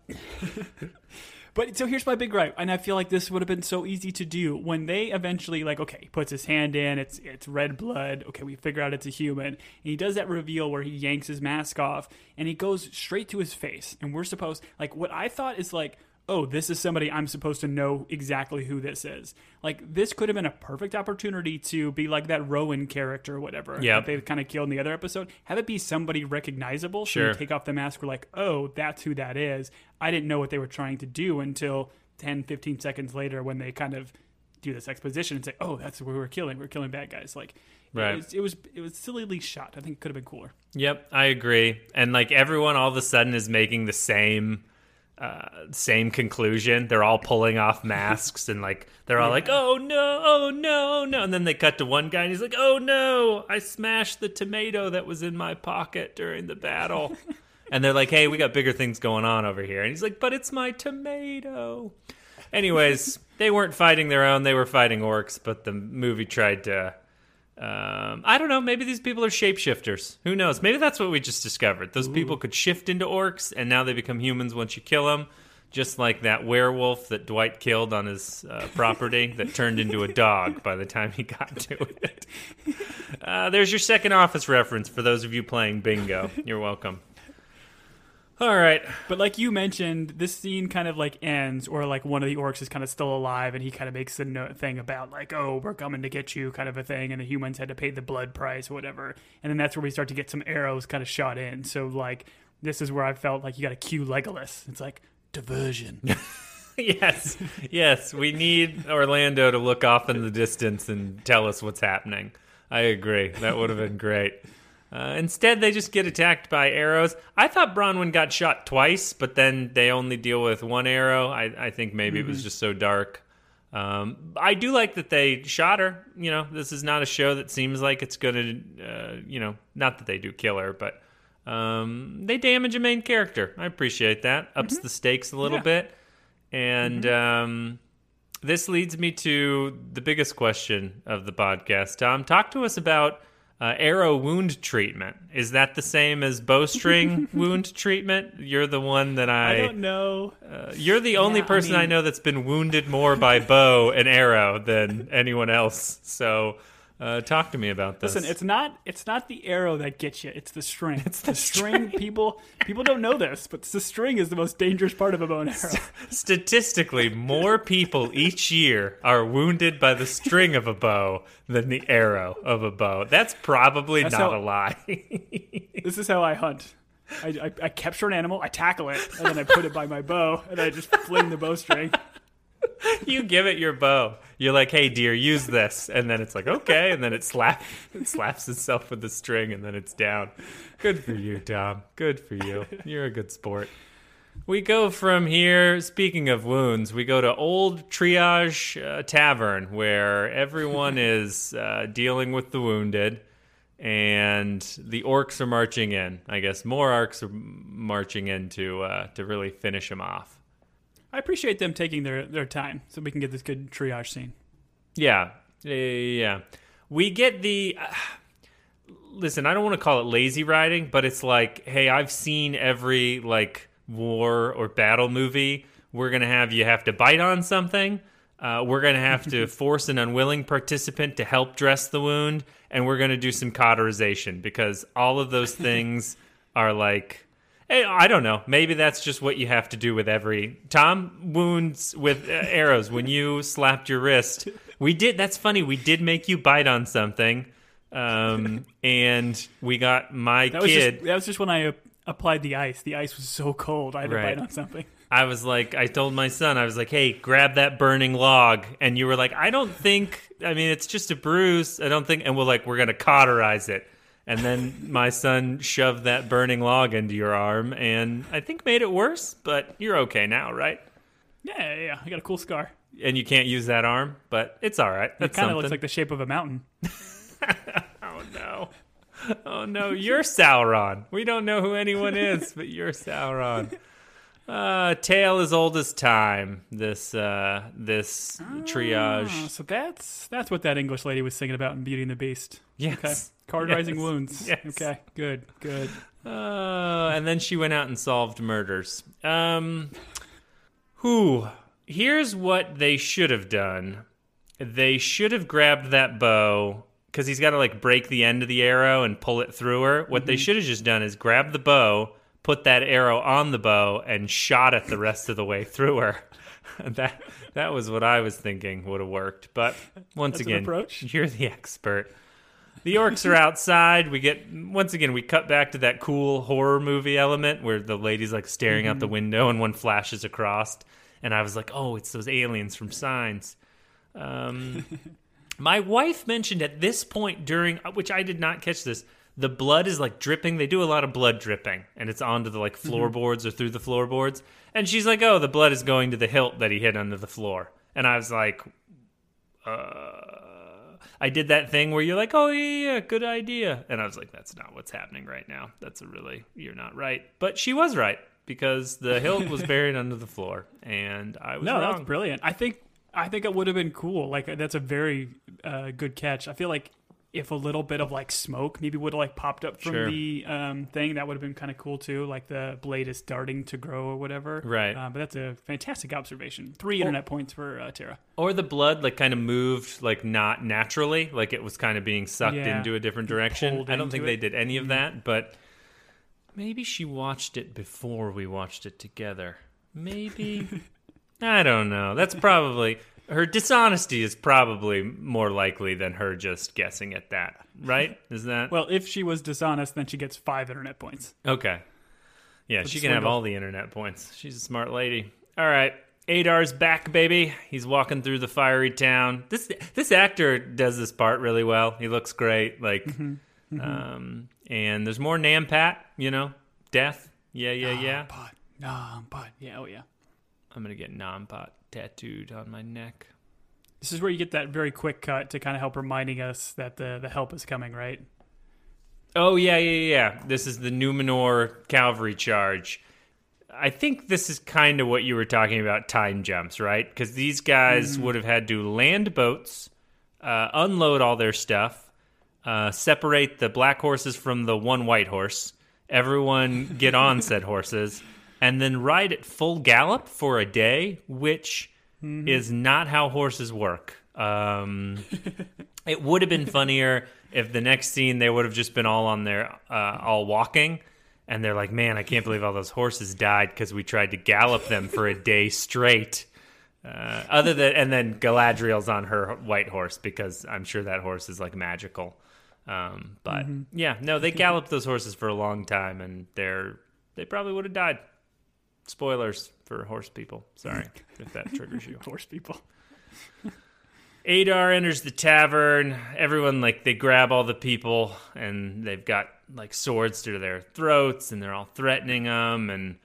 but so here's my big gripe, and I feel like this would have been so easy to do when they eventually like, okay, puts his hand in, it's it's red blood. Okay, we figure out it's a human, and he does that reveal where he yanks his mask off, and he goes straight to his face, and we're supposed like what I thought is like. Oh, this is somebody I'm supposed to know exactly who this is. Like this could have been a perfect opportunity to be like that Rowan character or whatever Yep. that they kind of killed in the other episode. Have it be somebody recognizable. So Sure. you take off the mask, we're like, oh, that's who that is. I didn't know what they were trying to do until 10, 15 seconds later when they kind of do this exposition and say, oh, that's who we're killing. We're killing bad guys. Like, Right. it, was, it was it was sillily shot. I think it could have been cooler. Yep, I agree. And like everyone all of a sudden is making the same uh same conclusion. They're all pulling off masks and like they're all like, "Oh no, oh no, no." And then they cut to one guy and he's like, "Oh no, I smashed the tomato that was in my pocket during the battle." and they're like, "Hey, we got bigger things going on over here." And he's like, "But it's my tomato." Anyways, they weren't fighting their own, they were fighting orcs, but the movie tried to um, I don't know. Maybe these people are shapeshifters. Who knows? Maybe that's what we just discovered. Those people could shift into orcs, and now they become humans once you kill them. Just like that werewolf that Dwight killed on his uh, property that turned into a dog by the time he got to it. Uh, there's your second office reference for those of you playing bingo. You're welcome. All right. But like you mentioned, this scene kind of like ends, or like one of the orcs is kind of still alive, and he kind of makes a no- thing about like, "Oh, we're coming to get you," kind of a thing, and the humans had to pay the blood price or whatever. And then that's where we start to get some arrows kind of shot in. So like, this is where I felt like you got to cue Legolas. It's like diversion. yes, yes. We need Orlando to look off in the distance and tell us what's happening. I agree. That would have been great. Uh, instead, they just get attacked by arrows. I thought Bronwyn got shot twice, but then they only deal with one arrow. I, I think maybe it was just so dark. Um, I do like that they shot her. You know, this is not a show that seems like it's going to, uh, you know, not that they do kill her, but um, they damage a main character. I appreciate that. Ups the stakes a little Yeah. bit. And um, this leads me to the biggest question of the podcast. Tom, talk to us about uh, arrow wound treatment. Is that the same as bowstring wound treatment? You're the one that I. I don't know. uh, you're the only Yeah, person I, mean- know that's been wounded more by bow and arrow than anyone else. So, uh, talk to me about this. Listen, it's not it's not the arrow that gets you. It's the string. It's the, string. People people don't know this, but the string is the most dangerous part of a bow and arrow. Statistically, more people each year are wounded by the string of a bow than the arrow of a bow. That's probably That's not how- a lie. This is how I hunt. I, I, I capture an animal, I tackle it, and then I put it by my bow, and I just fling the bowstring. you give it your bow. You're like, "Hey, dear, use this," and then it's like, "Okay," and then it slap it slaps itself with the string, and then it's down. Good for you, Tom. Good for you. You're a good sport. We go from here. Speaking of wounds, we go to Old Triage uh, Tavern, where everyone is uh, dealing with the wounded, and the orcs are marching in. I guess more orcs are marching in to uh, to really finish them off. I appreciate them taking their, their time so we can get this good triage scene. Yeah, yeah. We get the. Uh, listen, I don't want to call it lazy writing, but it's like, hey, I've seen every like war or battle movie. We're gonna have you have to bite on something. Uh, we're gonna have to force an unwilling participant to help dress the wound, and we're gonna do some cauterization because all of those things are like. Hey, I don't know. Maybe that's just what you have to do with every Tom wounds with uh, arrows. When you slapped your wrist, we did. That's funny. We did make you bite on something, um, and we got my That was kid. just that was just when I uh, applied the ice. The ice was so cold. I had to bite on something. I was like, I told my son, I was like, hey, grab that burning log. And you were like, I don't think, I mean, it's just a bruise. I don't think, and we're like, we're going to cauterize it. And then my son shoved that burning log into your arm and I think made it worse, but you're okay now, right? Yeah, yeah, yeah. I got a cool scar. And you can't use that arm, but it's all right. It kind of looks like the shape of a mountain. oh no. Oh no, you're Sauron. We don't know who anyone is, but you're Sauron. Uh, tale as old as time. This uh, this triage. Oh, so that's that's what that English lady was singing about in Beauty and the Beast. Yes. Okay. Cauterizing Yes. wounds. Yes. Okay. Good. Good. Uh, and then she went out and solved murders. Um, who? Here's what they should have done. They should have grabbed that bow because he's got to like break the end of the arrow and pull it through her. What they should have just done is grab the bow, put that arrow on the bow, and shot it the rest of the way through her. that that was what I was thinking would have worked. But once That's again, you're the expert. The orcs are outside. We get once again we cut back to that cool horror movie element where the lady's like staring out the window and one flashes across, and I was like, oh, it's those aliens from Signs. Um, my wife mentioned at this point during which I did not catch this. The blood is like dripping. They do a lot of blood dripping, and it's onto the like floorboards or through the floorboards. And she's like, "Oh, the blood is going to the hilt that he hit under the floor." And I was like, uh, I did that thing where you're like, oh yeah, yeah, good idea, and I was like, that's not what's happening right now. That's a really you're not right, but she was right because the hilt was buried under the floor, and I was No, wrong. that's brilliant. I think I think it would have been cool. Like that's a very uh, good catch. I feel like if a little bit of like smoke maybe would have like popped up from Sure. the um, thing, that would have been kind of cool too. Like the blade is starting to grow or whatever. Right. Uh, but that's a fantastic observation. Three internet points for uh, Tara. Or the blood like kind of moved like not naturally, like it was kind of being sucked Yeah. into a different direction. I don't think into they did any of that, but maybe she watched it before we watched it together. Maybe I don't know. That's probably her dishonesty is probably more likely than her just guessing at that, right? Is that Well, if she was dishonest, then she gets five internet points. Okay. Yeah, she can have all the internet points. She's a smart lady. All right. Adar's back, baby. He's walking through the fiery town. This this actor does this part really well. He looks great. Like, um, and there's more Nampat. You know, death. Yeah, yeah, yeah. Nah, pot. Yeah, oh yeah. I'm gonna get Nampat tattooed on my neck. This is where you get that very quick cut to kind of help reminding us that the the help is coming, right? Oh yeah, yeah, yeah. This is the Numenor cavalry charge. I think this is kind of what you were talking about time jumps, right? Because these guys would have had to land boats, uh, unload all their stuff, uh, separate the black horses from the one white horse, everyone get on said horses, and then ride at full gallop for a day, which is not how horses work. Um, it would have been funnier if the next scene they would have just been all on their uh, all walking and they're like man i can't believe all those horses died because we tried to gallop them for a day straight. Uh, other than and then galadriel's on her white horse because i'm sure that horse is like magical. Um, but yeah no they galloped those horses for a long time and they're they probably would have died spoilers for horse people sorry if that triggers you Horse people. Adar enters the tavern. Everyone like they grab all the people and they've got like swords to their throats and they're all threatening them and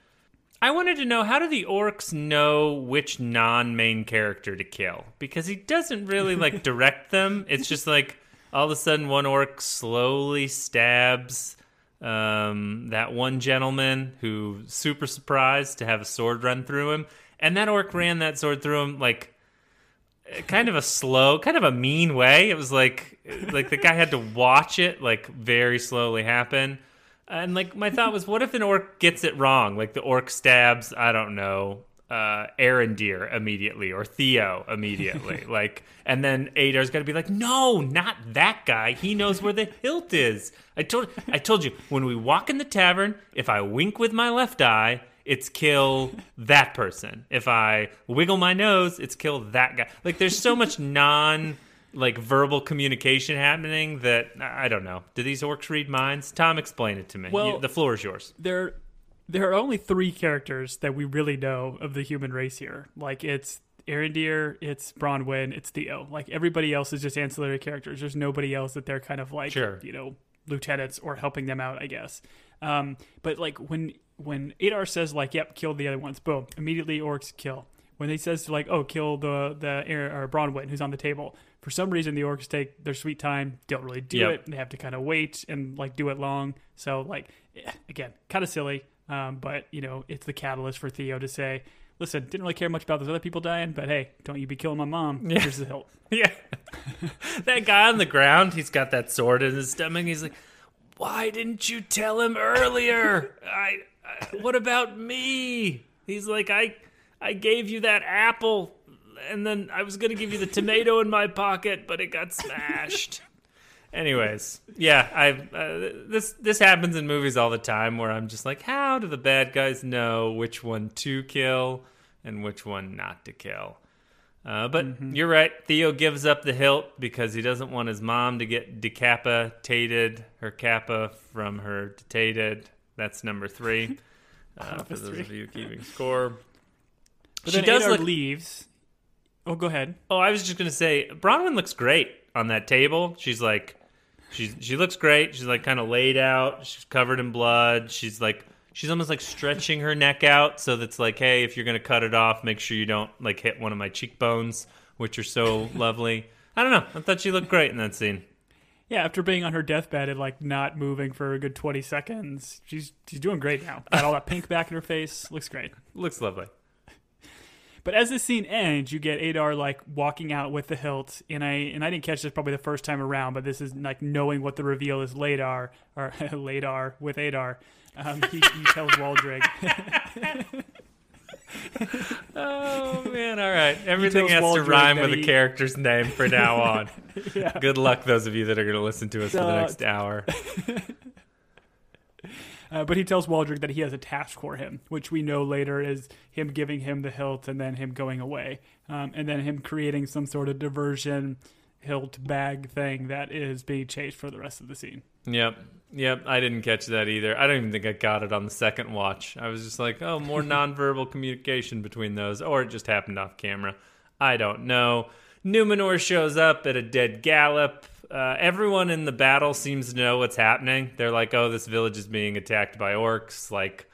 I wanted to know how do the orcs know which non-main character to kill because he doesn't really like direct them. It's just like all of a sudden one orc slowly stabs um, that one gentleman who super surprised to have a sword run through him, and that orc ran that sword through him like kind of a slow, kind of a mean way. It was like like the guy had to watch it like very slowly happen. And like my thought was, what if an orc gets it wrong? Like the orc stabs, I don't know, uh Arondir immediately or Theo immediately. like and then Adar's gotta be like, no, not that guy. He knows where the hilt is. I told I told you, when we walk in the tavern, if I wink with my left eye, it's kill that person. If I wiggle my nose, it's kill that guy. Like there's so much non like verbal communication happening that I don't know. Do these orcs read minds? Tom, explain it to me. Well- You- the floor is yours. there there are only three characters that we really know of the human race here. Like it's Arondir, it's Bronwyn, it's Theo. Like everybody else is just ancillary characters. There's nobody else that they're kind of like Sure. you know lieutenants or helping them out. I guess. Um, but like when when Adar says like, "Yep, kill the other ones," boom, immediately orcs kill. When he says like, "Oh, kill the the or Bronwyn who's on the table," for some reason the orcs take their sweet time, don't really do Yep. it. They have to kind of wait and like do it long. So like eh, again, kind of silly. Um, but you know, it's the catalyst for Theo to say, "Listen, didn't really care much about those other people dying, but hey, don't you be killing my mom? Yeah. Here's the hilt." Yeah. that guy on the ground, he's got that sword in his stomach. He's like, "Why didn't you tell him earlier? I, I what about me?" He's like, "I I gave you that apple and then I was going to give you the tomato in my pocket, but it got smashed." Anyways, yeah, I uh, this this happens in movies all the time where I'm just like, how do the bad guys know which one to kill and which one not to kill? Uh, but you're right. Theo gives up the hilt because he doesn't want his mom to get decapitated, her kappa from her detated. That's number three. Uh, for those of you keeping score. But She then does Adar look- leaves. Oh, go ahead. Oh, I was just gonna say, Bronwyn looks great on that table. She's like, she's she looks great. She's like kind of laid out. She's covered in blood. She's like, she's almost like stretching her neck out so that's like, hey, if you're gonna cut it off, make sure you don't like hit one of my cheekbones, which are so lovely. I don't know. I thought she looked great in that scene. Yeah, after being on her deathbed and like not moving for a good twenty seconds, she's she's doing great now. Got all that pink back in her face. Looks great. Looks lovely. But as the scene ends, you get Adar like walking out with the hilt, and I and I didn't catch this probably the first time around, but this is like knowing what the reveal is Ladar or Ladar with Adar. Um, he, he tells Waldreg. Oh man! All right, everything has to rhyme with a character's name from now on. yeah. Good luck, those of you that are going to listen to us for the next hour. Uh, but he tells Waldreg that he has a task for him, which we know later is him giving him the hilt and then him going away, um, and then him creating some sort of diversion hilt bag thing that is being chased for the rest of the scene. Yep. Yep. I didn't catch that either. I don't even think I got it on the second watch. I was just like, oh, more nonverbal communication between those, or it just happened off camera. I don't know. Numenor shows up at a dead gallop. Uh, everyone in the battle seems to know what's happening. They're like, oh, this village is being attacked by orcs. Like,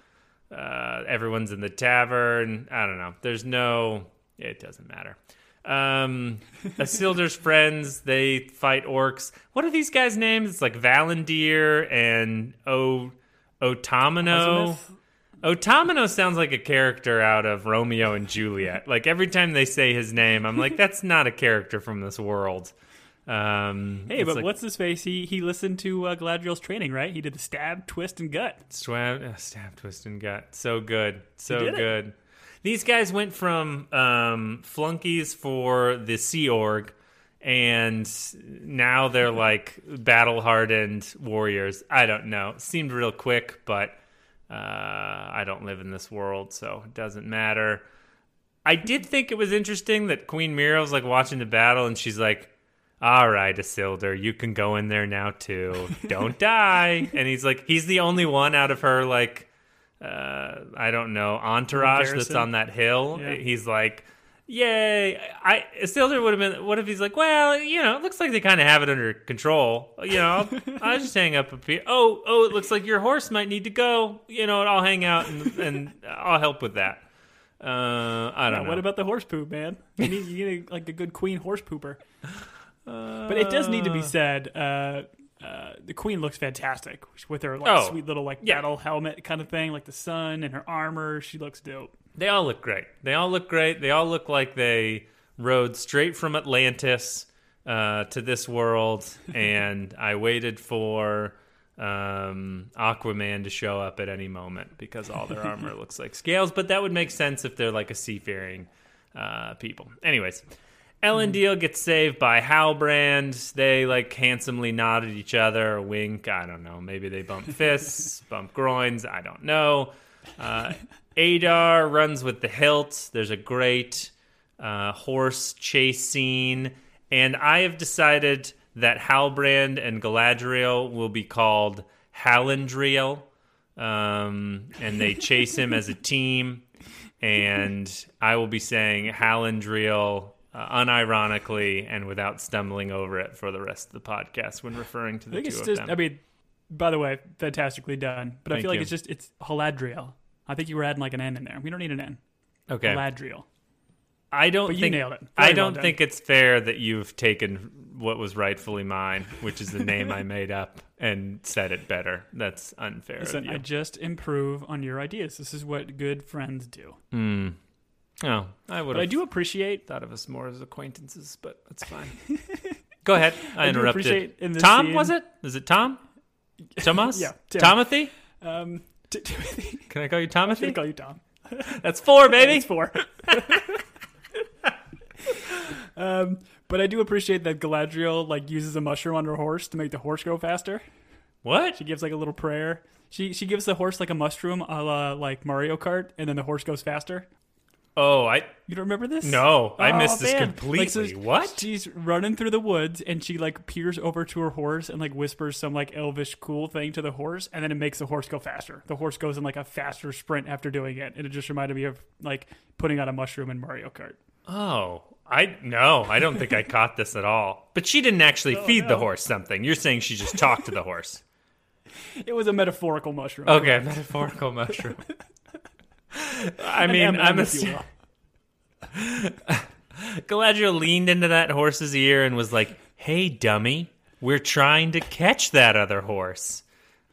uh, everyone's in the tavern. I don't know. There's no. It doesn't matter. Um, Isildur's friends, they fight orcs. What are these guys' names? It's like Valandil and O Otomino. Otomino sounds like a character out of Romeo and Juliet. Like every time they say his name, I'm like, that's not a character from this world. Um, Hey, but like what's his face? He he listened to uh, Galadriel's training, right? He did the stab, twist, and gut. Swab, uh, stab, twist, and gut. So good, so did it. good. These guys went from um, flunkies for the Sea Org, and now they're like battle hardened warriors. I don't know. Seemed real quick, but uh, I don't live in this world, so it doesn't matter. I did think it was interesting that Queen Mira was like watching the battle, and she's like, "All right, Isildur, you can go in there now too. Don't die." And he's like, he's the only one out of her like, uh, I don't know, entourage that's on that hill. Yeah. He's like, Yay! I Isildur would have been. What if he's like, well, you know, it looks like they kind of have it under control. You know, I'll, I'll just hang up a here. Oh, oh, it looks like your horse might need to go. You know, I'll hang out and, and I'll help with that. Uh, I don't Yeah, know. what about the horse poop, man? You need, you need like a good queen horse pooper. But it does need to be said. Uh, uh, the queen looks fantastic with her like Oh, sweet little like yeah. battle helmet kind of thing, like the sun and her armor. She looks dope. They all look great. They all look great. They all look like they rode straight from Atlantis uh, to this world, and I waited for um, Aquaman to show up at any moment because all their armor looks like scales. But that would make sense if they're like a seafaring uh, people. Anyways. Elendil gets saved by Halbrand. They like handsomely nod at each other, wink. I don't know. Maybe they bump fists, bump groins. I don't know. Uh, Adar runs with the hilt. There's a great uh, horse chase scene, and I have decided that Halbrand and Galadriel will be called Halandriel, um, and they chase him as a team. And I will be saying Halandriel uh, unironically and without stumbling over it for the rest of the podcast when referring to I the think two it's of just. them. I mean, by the way, fantastically done. But I Thank feel like it's just it's Haladriel. I think you were adding like an N in there. We don't need an N. okay, Haladriel. I don't But you think nailed it. I Very well don't done. think it's fair that you've taken what was rightfully mine, which is the name I made up, and said it better. That's unfair Listen, I just improve on your ideas. This is what good friends do. Hmm. Oh, I would I do appreciate. thought of us more as acquaintances, but that's fine. Go ahead. I, I interrupted. in Tom, scene- was it? Is it Tom? Thomas? Yeah, Tim. Tomothy? Um, t- Timothy. Can I call you I'm gonna call you Tom. That's four, baby. It's four. um, but I do appreciate that Galadriel like uses a mushroom on her horse to make the horse go faster. What? She gives like a little prayer. She she gives the horse like a mushroom, a la like Mario Kart, and then the horse goes faster. Oh, I You don't remember this? no, I Oh, missed this man. completely. Like, so what? She's running through the woods and she like peers over to her horse and like whispers some like elvish cool thing to the horse and then it makes the horse go faster. The horse goes in like a faster sprint after doing it. And it just reminded me of like putting on a mushroom in Mario Kart. Oh, I no, I don't think I caught this at all. But she didn't actually oh, feed the horse something. You're saying she just talked to the horse. It was a metaphorical mushroom. Okay, metaphorical mushroom. I mean, I'm if you a, will. Galadriel leaned into that horse's ear and was like, "Hey, dummy, we're trying to catch that other horse."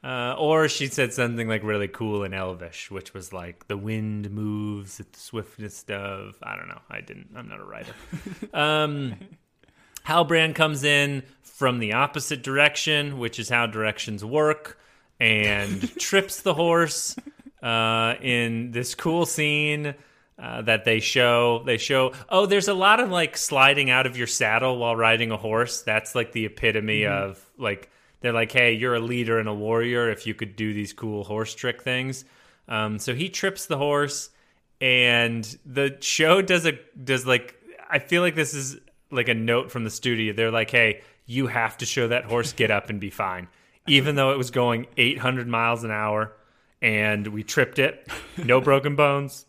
Uh, or she said something like really cool in Elvish, which was like, "The wind moves at the swiftness of." I don't know. I didn't. I'm not a writer. um, Halbrand comes in from the opposite direction, which is how directions work, and trips the horse uh, in this cool scene uh, that they show. They show, oh, there's a lot of like sliding out of your saddle while riding a horse. That's like the epitome of like, they're like, hey, you're a leader and a warrior if you could do these cool horse trick things. Um, so he trips the horse, and the show does a does like I feel like this is like a note from the studio. They're like, "Hey, you have to show that horse get up and be fine." Even though it was going 800 miles an hour and we tripped it, no broken bones,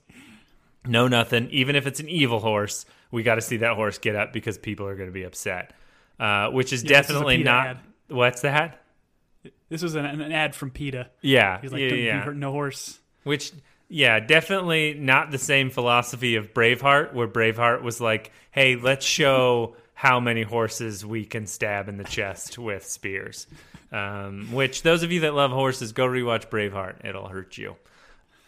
no nothing. Even if it's an evil horse, we got to see that horse get up because people are going to be upset. Uh, which is Yeah, this is definitely not ad. what's that? This was an, an ad from PETA. Yeah, He's like, yeah, yeah. no horse. Which, yeah, definitely not the same philosophy of Braveheart, where Braveheart was like, hey, let's show how many horses we can stab in the chest with spears. Um, which, those of you that love horses, go rewatch Braveheart. It'll hurt you.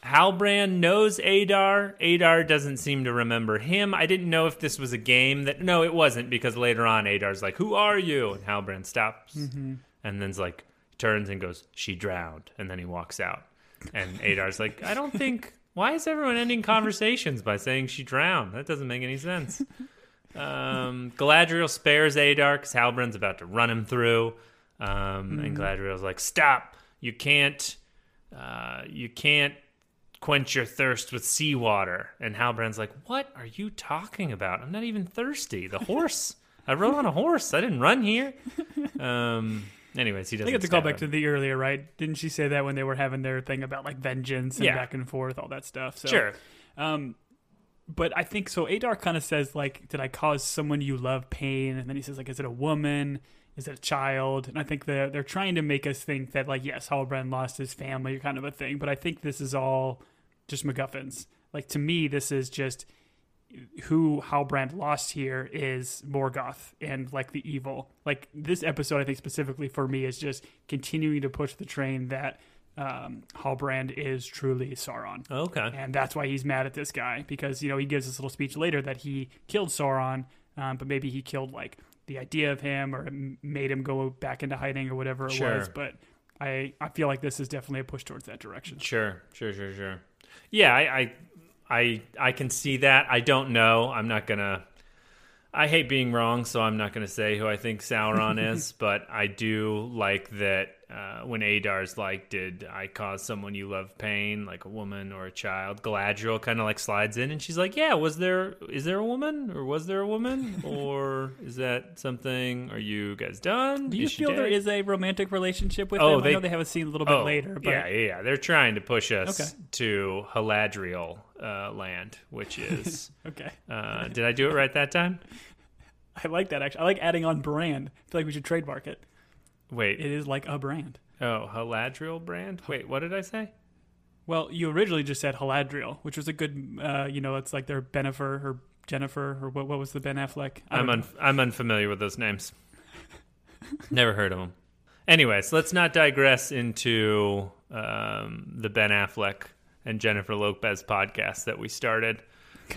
Halbrand knows Adar. Adar doesn't seem to remember him. I didn't know if this was a game that. No, it wasn't because later on Adar's like, "Who are you?" and Halbrand stops and then's like turns and goes, "She drowned," and then he walks out. And Adar's like, "I don't think. Why is everyone ending conversations by saying she drowned? That doesn't make any sense." Um, Galadriel spares Adar because Halbrand's about to run him through, um, and Galadriel's like, "Stop! You can't. Uh, you can't quench your thirst with seawater. And Halbrand's like, What are you talking about? I'm not even thirsty. The horse. I rode on a horse. I didn't run here. Um anyways, he doesn't I think it's a call stab back to the earlier, right? Didn't she say that when they were having their thing about like vengeance and Yeah. back and forth, all that stuff? So, Sure. Um, but I think so. Adar kind of says like, "Did I cause someone you love pain?" And then he says like, "Is it a woman? Is it a child?" And I think they're they're trying to make us think that like, yes, Halbrand lost his family, kind of a thing. But I think this is all just MacGuffins. Like to me, this is just who Halbrand lost here is Morgoth and like the evil. Like this episode, I think specifically for me is just continuing to push the train that um, Halbrand is truly Sauron. Okay. And that's why he's mad at this guy because, you know, he gives this little speech later that he killed Sauron, um, but maybe he killed like the idea of him or made him go back into hiding or whatever it Sure. was. But I, I feel like this is definitely a push towards that direction. Sure, sure, sure, sure. Yeah, I, I, I, I can see that. I don't know. I'm not gonna. I hate being wrong, so I'm not gonna say who I think Sauron is. But I do like that uh, when Adar's like, "Did I cause someone you love pain, like a woman or a child?" Galadriel kind of like slides in, and she's like, "Yeah, was there? Is there a woman, or was there a woman, or is that something? Are you guys done? Do you Is feel there is a romantic relationship with Oh, him? they- I know they have a scene a little bit Oh, later, but yeah, yeah, yeah. They're trying to push us Okay. to Haladriel uh, land, which is. okay. uh, did I do it right that time? I like that actually. I like adding on brand. I feel like we should trademark it. Wait. It is like a brand. oh, Haladriel brand. Wait, what did I say? Well, you originally just said Haladriel, which was a good, uh, you know, it's like their Bennifer or Jennifer or what, what was the Ben Affleck? I I'm un- I'm unfamiliar with those names. Never heard of them. Anyways, let's not digress into um, the Ben Affleck and Jennifer Lopez podcast that we started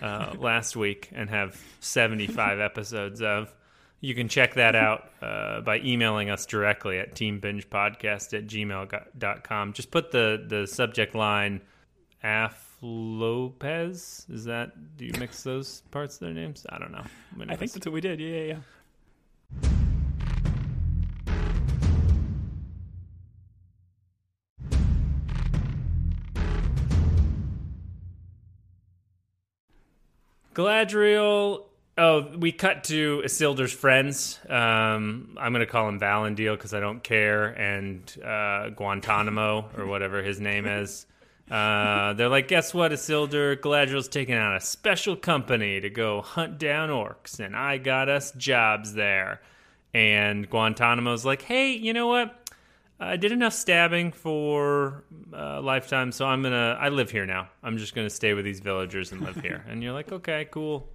uh, last week and have 75 episodes of. You can check that out uh, by emailing us directly at teambingepodcast at gmail.com. Just put the, the subject line Af Lopez. Is that, do you mix those parts of their names? I don't know. I think that's what we did. Yeah, yeah, yeah. Galadriel. Oh, we cut to Isildur's friends. Um, I'm going to call him Valendiel because I don't care, and uh, Guantanamo or whatever his name is. Uh, they're like, guess what, Isildur? Galadriel's taking out a special company to go hunt down orcs, and I got us jobs there. And Guantanamo's like, hey, you know what? I did enough stabbing for a lifetime, so I'm gonna. I live here now. I'm just gonna stay with these villagers and live here. and you're like, okay, cool.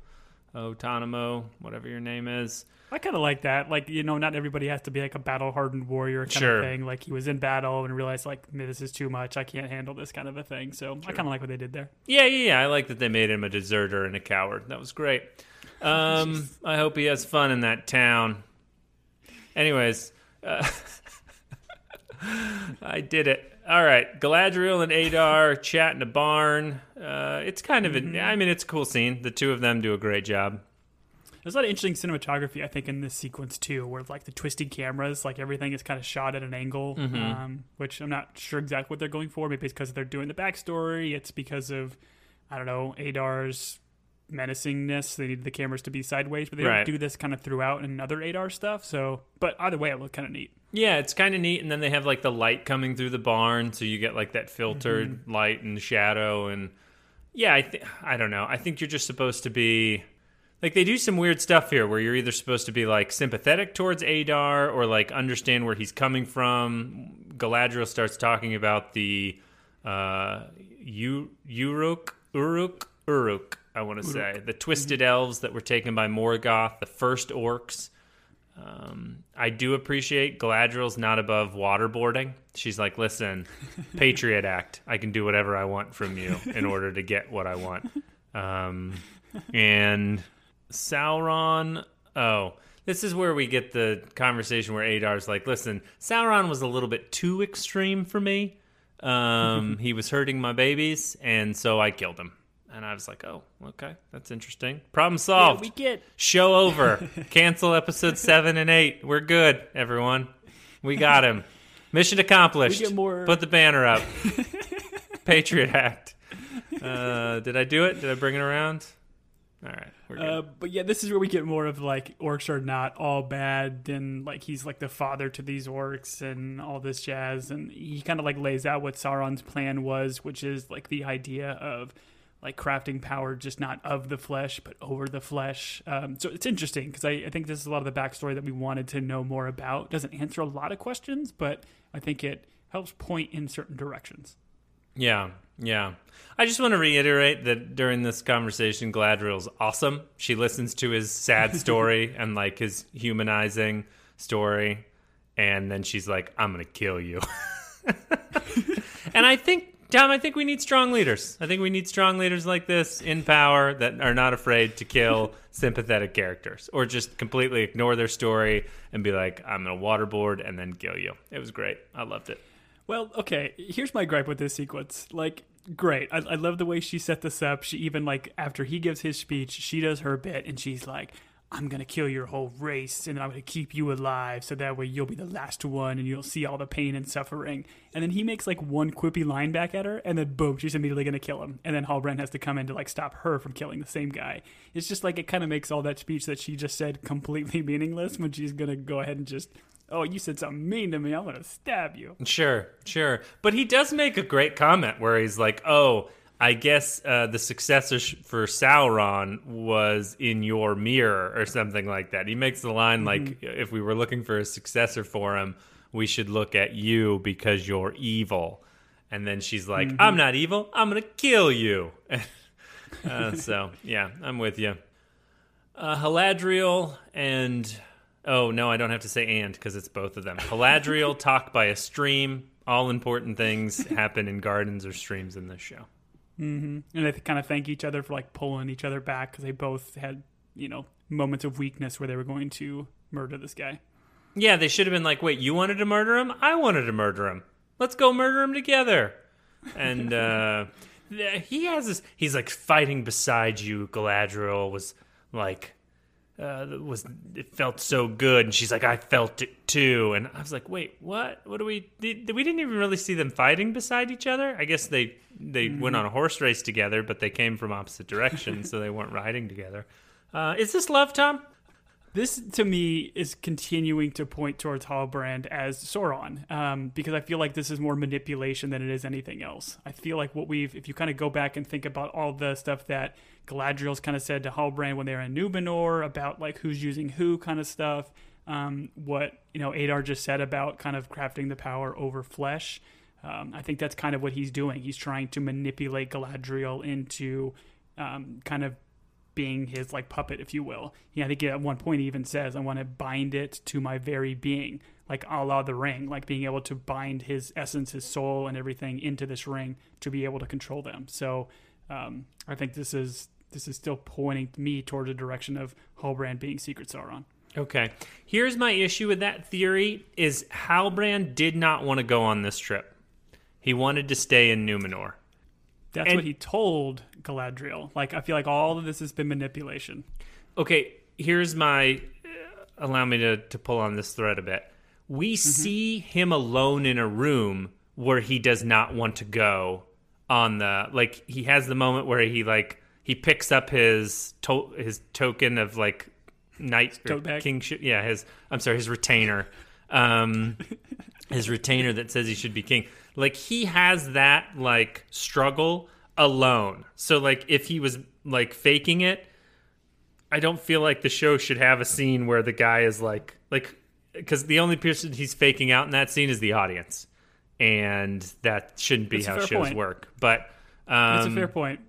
Otanamo, whatever your name is. I kind of like that. Like, you know, not everybody has to be like a battle hardened warrior kind Sure. of thing. Like, he was in battle and realized, like, this is too much. I can't handle this kind of a thing. So I kind of like what they did there. Yeah, yeah, yeah. I like that they made him a deserter and a coward. That was great. Um, I hope he has fun in that town. Anyways, uh, I did it. All right, Galadriel and Adar chat in a barn. Uh, it's kind of, a, I mean, it's a cool scene. The two of them do a great job. There's a lot of interesting cinematography, I think, in this sequence too, where like the twisted cameras, like everything is kind of shot at an angle, um, which I'm not sure exactly what they're going for. Maybe it's because they're doing the backstory. It's because of, I don't know, Adar's menacingness. They need the cameras to be sideways, but they Right. don't this kind of throughout in other Adar stuff. So, but either way, it looked kind of neat. Yeah, it's kind of neat. And then they have like the light coming through the barn, so you get like that filtered light and shadow. And yeah, I th- I don't know. I think you're just supposed to be like they do some weird stuff here, where you're either supposed to be like sympathetic towards Adar or like understand where he's coming from. Galadriel starts talking about the uh, U- Uruk, Uruk, Uruk. I want to say the twisted elves that were taken by Morgoth, the first orcs. Um, I do appreciate Galadriel's not above waterboarding. She's like, listen, Patriot Act. I can do whatever I want from you in order to get what I want. Um, and Sauron. Oh, this is where we get the conversation where Adar's like, listen, Sauron was a little bit too extreme for me. Um, he was hurting my babies, and so I killed him. And I was like, oh, okay, that's interesting. Problem solved. we get Show over. Cancel episode seven and eight. We're good, everyone. We got him. Mission accomplished. We get more- Put the banner up. Patriot Act. Uh, did I do it? Did I bring it around? All right. We're good. Uh, but yeah, this is where we get more of like orcs are not all bad, and like he's like the father to these orcs and all this jazz, and he kind of like lays out what Sauron's plan was, which is like the idea of like crafting power just not of the flesh but over the flesh. Um, so it's interesting because I, I think this is a lot of the backstory that we wanted to know more about. Doesn't answer a lot of questions, but I think it helps point in certain directions. Yeah, yeah. I just want to reiterate that during this conversation, galadriel's awesome. She listens to his sad story and like his humanizing story, and then she's like, "I'm gonna kill you." and I think, Tom, I think we need strong leaders. I think we need strong leaders like this in power that are not afraid to kill sympathetic characters or just completely ignore their story and be like, "I'm gonna waterboard and then kill you." It was great. I loved it. Well, okay. Here's my gripe with this sequence. Like, great. I, I love the way she set this up. She even like after he gives his speech, she does her bit, and she's like, "I'm gonna kill your whole race, and I'm gonna keep you alive, so that way you'll be the last one, and you'll see all the pain and suffering." And then he makes like one quippy line back at her, and then boom, she's immediately gonna kill him. And then Halbrand has to come in to like stop her from killing the same guy. It's just like it kind of makes all that speech that she just said completely meaningless when she's gonna go ahead and just oh, you said something mean to me. I'm going to stab you. Sure, sure. But he does make a great comment where he's like, oh, I guess uh, the successor for Sauron was in your mirror or something like that. He makes the line mm-hmm. like, if we were looking for a successor for him, we should look at you because you're evil. And then she's like, mm-hmm. I'm not evil. I'm going to kill you. uh, so, yeah, I'm with you. Uh, Haladriel and Oh no, I don't have to say and because it's both of them. Haladriel talk by a stream. All important things happen in gardens or streams in this show. Mm-hmm. And they kind of thank each other for like pulling each other back because they both had you know moments of weakness where they were going to murder this guy. Yeah, they should have been like, "Wait, you wanted to murder him? I wanted to murder him. Let's go murder him together." And uh, he has this. He's like fighting beside you. Galadriel was like uh, was it felt so good. And she's like i felt it too. And i was like wait what? What do we did, we didn't even really see them fighting beside each other? I guess they they mm-hmm. went on a horse race together but they came from opposite directions so they weren't riding together. Uh, is this love tom this to me is continuing to point towards Halbrand as Sauron, um, because I feel like this is more manipulation than it is anything else. I feel like what we've, if you kind of go back and think about all the stuff that Galadriel's kind of said to Halbrand when they were in Numenor about like who's using who kind of stuff, um, what you know Adar just said about kind of crafting the power over flesh. Um, I think that's kind of what he's doing. He's trying to manipulate Galadriel into um, kind of being his like puppet, if you will. Yeah, I think at one point he even says, "I want to bind it to my very being," like a la the ring, like being able to bind his essence, his soul, and everything into this ring to be able to control them. So um, I think this is this is still pointing me towards a direction of Halbrand being Secret Sauron. Okay, here's my issue with that theory: is Halbrand did not want to go on this trip. He wanted to stay in Numenor. That's and, what he told Galadriel. Like I feel like all of this has been manipulation. Okay, here's my uh, allow me to to pull on this thread a bit. We mm-hmm. see him alone in a room where he does not want to go on the like he has the moment where he like he picks up his to- his token of like knight kingship yeah his i'm sorry his retainer um his retainer that says he should be king like he has that like struggle alone. So like if he was like faking it, I don't feel like the show should have a scene where the guy is like like because the only person he's faking out in that scene is the audience, and that shouldn't be That's how shows point. work. But um, That's a fair point.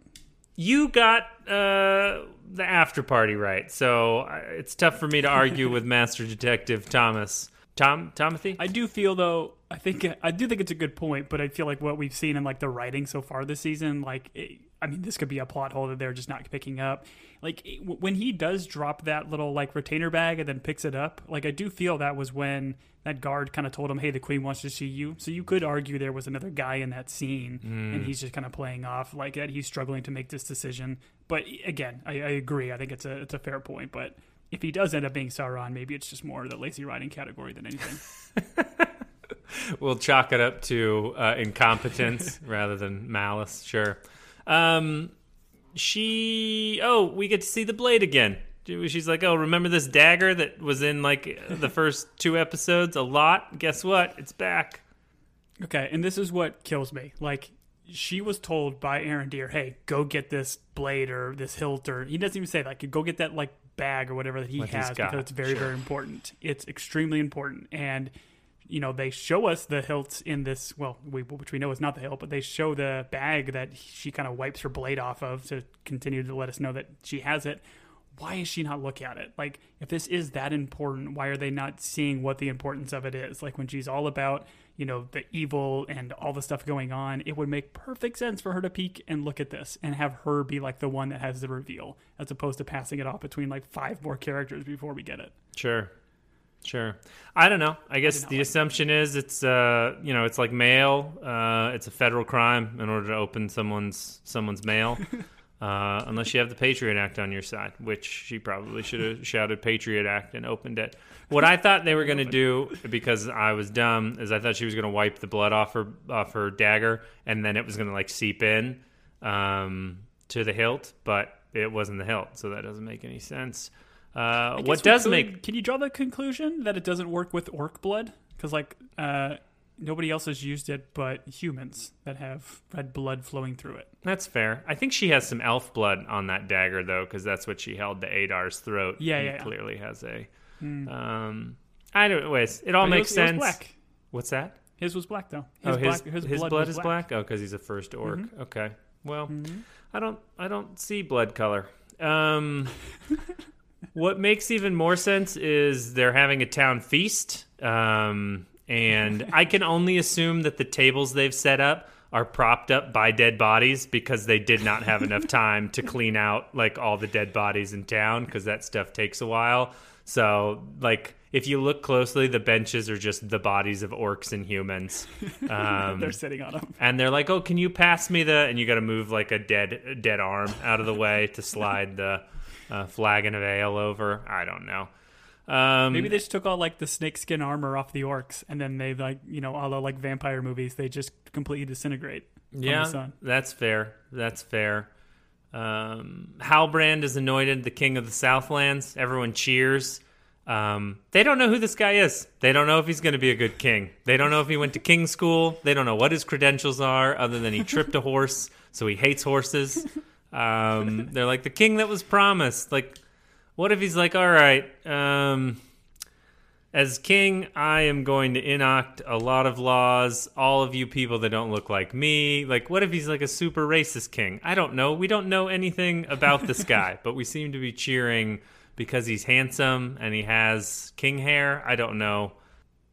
You got uh, the after party right, so it's tough for me to argue with Master Detective Thomas. Tom Timothy. I do feel though I think I do think it's a good point, but I feel like what we've seen in like the writing so far this season, like it, I mean, this could be a plot hole that they're just not picking up. Like it, when he does drop that little like retainer bag and then picks it up, like I do feel that was when that guard kind of told him, "Hey, the queen wants to see you." So you could argue there was another guy in that scene, mm. and he's just kind of playing off like that. He's struggling to make this decision. But again, I, I agree. I think it's a it's a fair point, but if he does end up being Sauron, maybe it's just more the lazy writing category than anything. we'll chalk it up to uh, incompetence rather than malice. Sure. Um, she. Oh, we get to see the blade again. She's like, oh, remember this dagger that was in like the first two episodes a lot? Guess what? It's back. Okay, and this is what kills me. Like, she was told by Arondir, "Hey, go get this blade or this hilt or he doesn't even say like go get that like bag or whatever that he What has because it's very sure. very important. It's extremely important. And you know they show us the hilts in this well we, which we know is not the hilt but they show the bag that she kind of wipes her blade off of to continue to let us know that she has it. Why is she not looking at it? Like if this is that important why are they not seeing what the importance of it is? Like when she's all about you know the evil and all the stuff going on it would make perfect sense for her to peek and look at this and have her be like the one that has the reveal as opposed to passing it off between like five more characters before we get it Sure. Sure. I don't know. I guess not the like assumption is it's uh you know, it's like mail. Uh it's a federal crime in order to open someone's someone's mail. uh unless you have the Patriot Act on your side, which she probably should have shouted Patriot Act and opened it. What I thought they were going to do because I was dumb is I thought she was going to wipe the blood off her off her dagger and then it was going to like seep in um to the hilt, but it wasn't the hilt, so that doesn't make any sense. Uh, what does could- make Can you draw the conclusion that it doesn't work with orc blood? Because like uh, nobody else has used it but humans that have red blood flowing through it. That's fair. I think she has some elf blood on that dagger though, because that's what she held to Adar's throat. Yeah, He yeah. Clearly has a. Um, I don't. Wait, it all But makes was- it was sense. black. What's that? His was black though. oh, his black, his, blood, was is black. Oh, because he's a first orc. Okay. Well, I don't. I don't see blood color. Um, what makes even more sense is they're having a town feast. Um, and I can only assume that the tables they've set up are propped up by dead bodies because they did not have enough time to clean out like all the dead bodies in town because that stuff takes a while. So, like, if you look closely, the benches are just the bodies of orcs and humans. Um, They're sitting on him. and they're like, "Oh, can you pass me the?" And you got to move like a dead dead arm out of the way to slide the uh, flagon of ale over. I don't know. Um, Maybe they just took all like the snakeskin armor off the orcs, and then they like you know all the like vampire movies, they just completely disintegrate. Yeah, sun. that's fair. That's fair. Um, Halbrand is anointed the king of the Southlands. Everyone cheers. Um, they don't know who this guy is. They don't know if he's going to be a good king. They don't know if he went to king school. They don't know what his credentials are, other than he tripped a horse, so he hates horses. Um, they're like the king that was promised. Like, what if he's like, all right, um, as king, I am going to enact a lot of laws. All of you people that don't look like me. Like, what if he's like a super racist king? I don't know. We don't know anything about this guy, but we seem to be cheering because he's handsome and he has king hair. I don't know.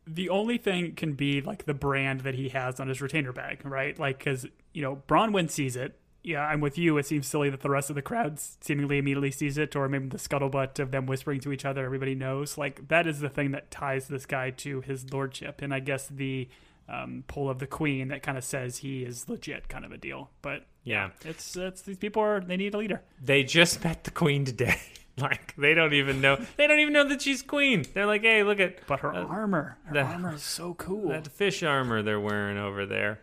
the only thing can be like the brand that he has on his retainer bag, right? Like, because you know Bronwyn sees it. Yeah, I'm with you. It seems silly that the rest of the crowd seemingly immediately sees it, or maybe the scuttlebutt of them whispering to each other. Everybody knows. Like that is the thing that ties this guy to his lordship, and I guess the um, pull of the queen that kind of says he is legit, kind of a deal. But Yeah. it's it's these people are they need a leader. They just met the queen today. like, they don't even know. They don't even know that she's queen. They're like, hey, look at But her armor, her the- armor is so cool. that fish armor they're wearing over there.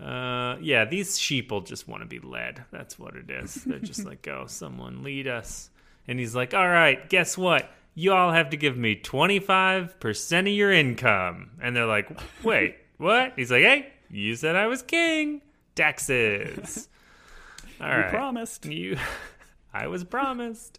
Uh, yeah, these sheeple just want to be led. That's what it is. They're just like, oh, someone lead us. And he's like, all right, guess what? You all have to give me 25% of your income. And they're like, wait, what? He's like, hey, you said I was king. Taxes. All right. promised. You, I was promised.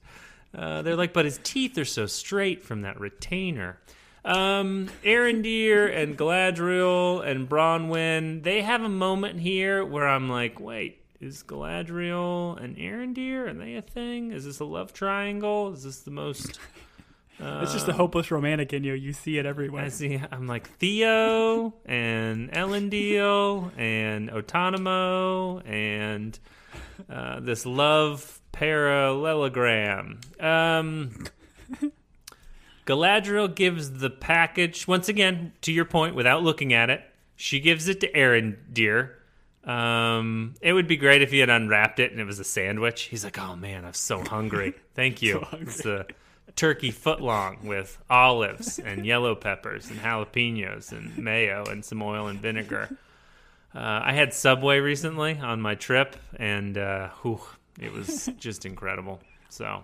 Uh, they're like, but his teeth are so straight from that retainer. Um, Arondir and Galadriel and Bronwyn, they have a moment here where I'm like, wait, is Galadriel and Arondir, are they a thing? Is this a love triangle? Is this the most... it's just the hopeless romantic in you. You see it everywhere. I see. I'm like Theo and Ellen, Elendil and Autonomo and uh, this love parallelogram. Um, Galadriel gives the package once again. To your point, without looking at it, she gives it to Arondir. Um, it would be great if he had unwrapped it and it was a sandwich. He's like, "Oh man, I'm so hungry. Thank you." It's a turkey footlong with olives and yellow peppers and jalapenos and mayo and some oil and vinegar. Uh, I had Subway recently on my trip, and uh, whew, it was just incredible. So,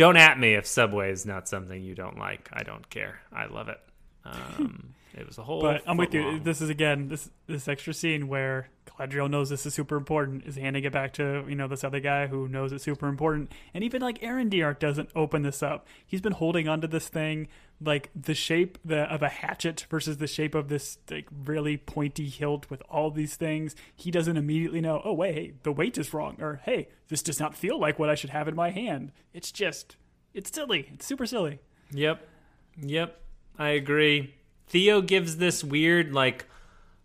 don't at me if Subway is not something you don't like. I don't care. I love it. Um, it was a whole. But I'm with you. This is again this this extra scene where Galadriel knows this is super important, is handing it back to you know this other guy who knows it's super important, and even like Arondir doesn't open this up. He's been holding onto this thing like the shape the, of a hatchet versus the shape of this like really pointy hilt with all these things. He doesn't immediately know. Oh wait, hey, the weight is wrong, or hey, this does not feel like what I should have in my hand. It's just it's silly. It's super silly. Yep. Yep. I agree. Theo gives this weird, like,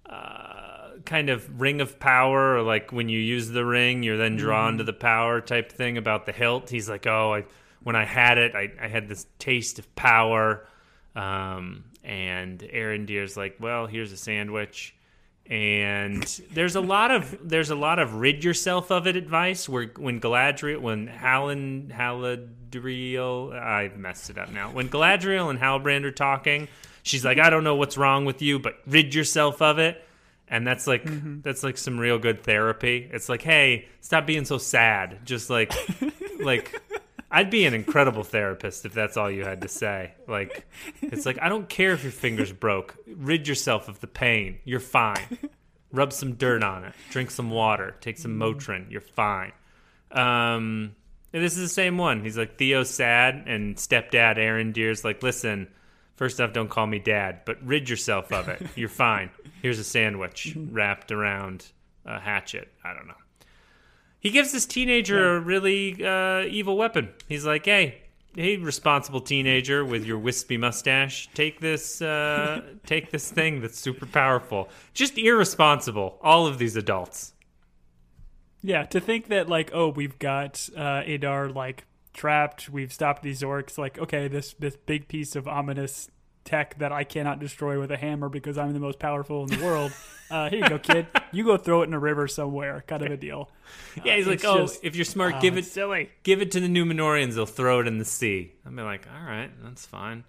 uh, kind of ring of power, or like when you use the ring, you're then drawn to the power type thing about the hilt. He's like, oh, I, when I had it, I, I had this taste of power. Um, and Arondir's like, well, here's a sandwich. And there's a lot of there's a lot of rid yourself of it advice where when Galadriel when Halin Haladriel I messed it up now when Galadriel and Halbrand are talking she's like I don't know what's wrong with you but rid yourself of it and that's like that's like some real good therapy it's like hey stop being so sad just like like I'd be an incredible therapist if that's all you had to say. Like, it's like, I don't care if your finger's broke. Rid yourself of the pain. You're fine. Rub some dirt on it. Drink some water. Take some Motrin. You're fine. Um, and this is the same one. He's like, Theo's sad, and stepdad Arondir's like, listen, first off, don't call me dad, but rid yourself of it. You're fine. Here's a sandwich wrapped around a hatchet. I don't know. He gives this teenager a really uh, evil weapon. He's like, "Hey, hey, responsible teenager with your wispy mustache, take this, uh, take this thing that's super powerful. Just irresponsible. All of these adults. Yeah, to think that like, oh, we've got uh, Adar like trapped, we've stopped these orcs. Like, okay, this this big piece of ominous tech that I cannot destroy with a hammer because I'm the most powerful in the world. Uh, here you go, kid. You go throw it in a river somewhere, kind of a deal. Yeah, he's Uh, like, oh, just- if you're smart, oh, give it, silly. give it to the Numenorians. They'll throw it in the sea. I'd be like, all right, that's fine.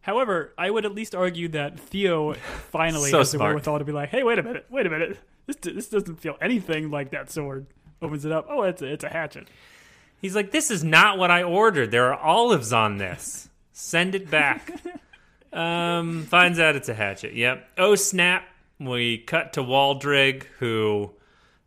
However, I would at least argue that Theo finally So has the wherewithal to be like, hey, wait a minute, wait a minute. This this doesn't feel anything like that sword. Opens it up. Oh, it's a, it's a hatchet. He's like, this is not what I ordered. There are olives on this. Send it back. um, finds out it's a hatchet. Yep. Oh snap! We cut to Waldreg, who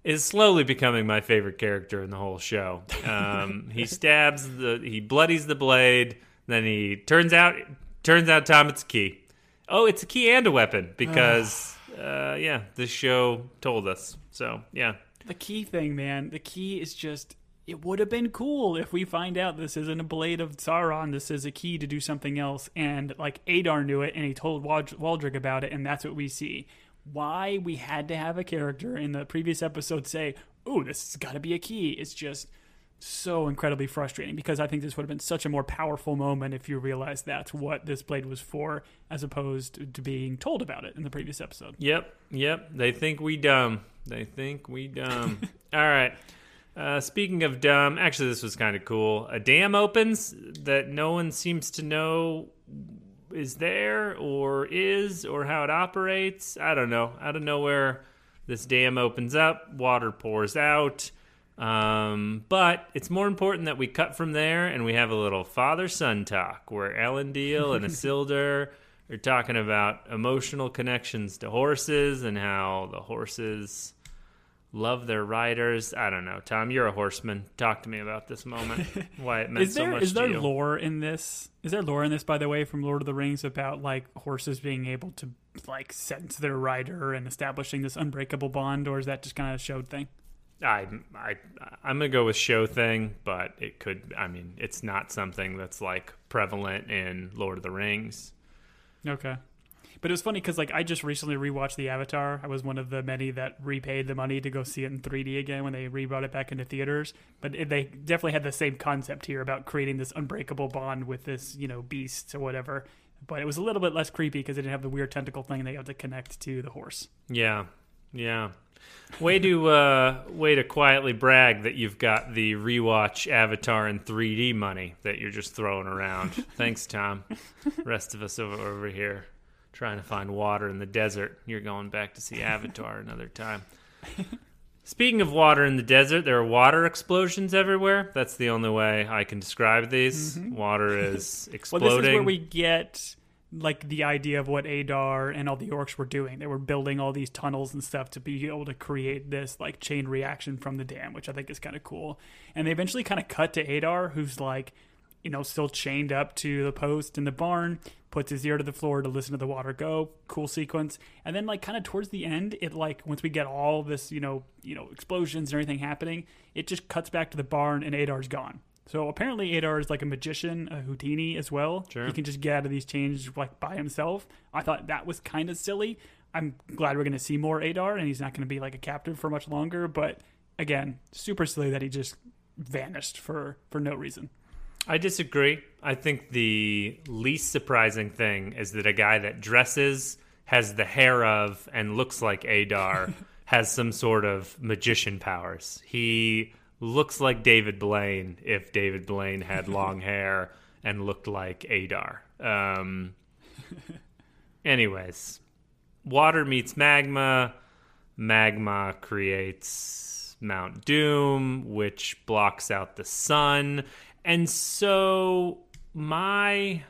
is slowly becoming my favorite character in the whole show. Um, he stabs the, he bloodies the blade. Then he turns out, turns out, Tom, it's a key. Oh, it's a key and a weapon because, uh, yeah, this show told us. So yeah, The key thing, man. The key is just. It would have been cool if we find out this isn't a blade of Sauron. This is a key to do something else. And like Adar knew it, and he told Wald- Waldreg about it, and that's what we see. Why we had to have a character in the previous episode say, "Oh, this has got to be a key." It's just so incredibly frustrating because I think this would have been such a more powerful moment if you realized that's what this blade was for, as opposed to being told about it in the previous episode. Yep, yep. They think we dumb. They think we dumb. All right. Uh, speaking of dumb, actually, this was kind of cool. A dam opens that no one seems to know is there or is or how it operates. I don't know. Out of nowhere, this dam opens up, water pours out. Um, but it's more important that we cut from there and we have a little father son talk where Elendil and Isildur are talking about emotional connections to horses and how the horses love their riders. I don't know. Tom, you're a horseman. Talk to me about this moment. Why it meant Is so there much is to there you. lore in this? Is there lore in this, by the way, from Lord of the Rings about like horses being able to like sense their rider and establishing this unbreakable bond, or is that just kind of a showed thing? I, I, I'm gonna go with show thing, but it could. I mean, it's not something that's like prevalent in Lord of the Rings. Okay. But it was funny because like I just recently rewatched the Avatar. I was one of the many that repaid the money to go see it in 3D again when they rebrought it back into theaters. But it, they definitely had the same concept here about creating this unbreakable bond with this you know beast or whatever. But it was a little bit less creepy because it didn't have the weird tentacle thing they had to connect to the horse. Yeah, yeah. Way to uh, way to quietly brag that you've got the rewatch Avatar in 3D money that you're just throwing around. Thanks, Tom. Rest of us over, over here trying to find water in the desert. You're going back to see Avatar another time. Speaking of water in the desert, there are water explosions everywhere. That's the only way I can describe these. Mm-hmm. Water is exploding. Well, this is where we get like the idea of what Adar and all the orcs were doing. They were building all these tunnels and stuff to be able to create this like chain reaction from the dam, which I think is kind of cool. And they eventually kind of cut to Adar, who's like, you know, still chained up to the post in the barn, puts his ear to the floor to listen to the water go. Cool sequence. And then like kind of towards the end, it like once we get all this, you know, you know, explosions and everything happening, it just cuts back to the barn and Adar's gone. So apparently Adar is like a magician, a Houdini as well. Sure. He can just get out of these chains like by himself. I thought that was kind of silly. I'm glad we're going to see more Adar and he's not going to be like a captive for much longer. But again, super silly that he just vanished for for no reason. I disagree. I think the least surprising thing is that a guy that dresses, has the hair of, and looks like Adar has some sort of magician powers. He looks like David Blaine if David Blaine had long hair and looked like Adar. Um, anyways, water meets magma. Magma creates Mount Doom, which blocks out the sun. And so my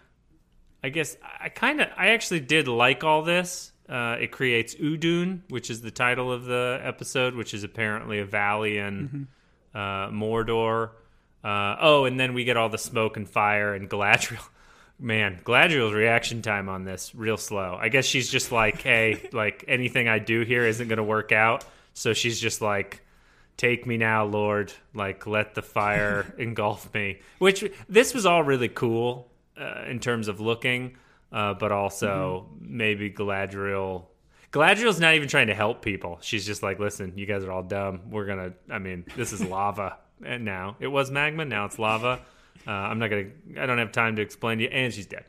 I guess I kind of I actually did like all this. Uh, it creates Udun, which is the title of the episode, which is apparently a valley in uh, Mordor. Uh, oh, and then we get all the smoke and fire and Galadriel. Man, Galadriel's reaction time on this real slow. I guess she's just like, hey, like anything I do here isn't going to work out, so she's just like, take me now, Lord. Like, let the fire engulf me. Which this was all really cool uh, in terms of looking, uh, but also maybe Galadriel. Galadriel's not even trying to help people. She's just like, listen, you guys are all dumb. We're gonna. I mean, this is lava. And now it was magma. Now it's lava. Uh, I'm not gonna. I don't have time to explain to you. And she's dead.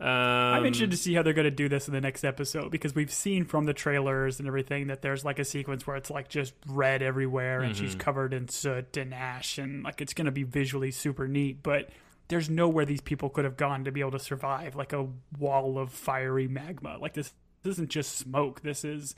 Um, I'm interested to see how they're going to do this in the next episode because we've seen from the trailers and everything that there's like a sequence where it's like just red everywhere and she's covered in soot and ash and like it's going to be visually super neat. But there's nowhere these people could have gone to be able to survive like a wall of fiery magma. Like this, this isn't just smoke. This is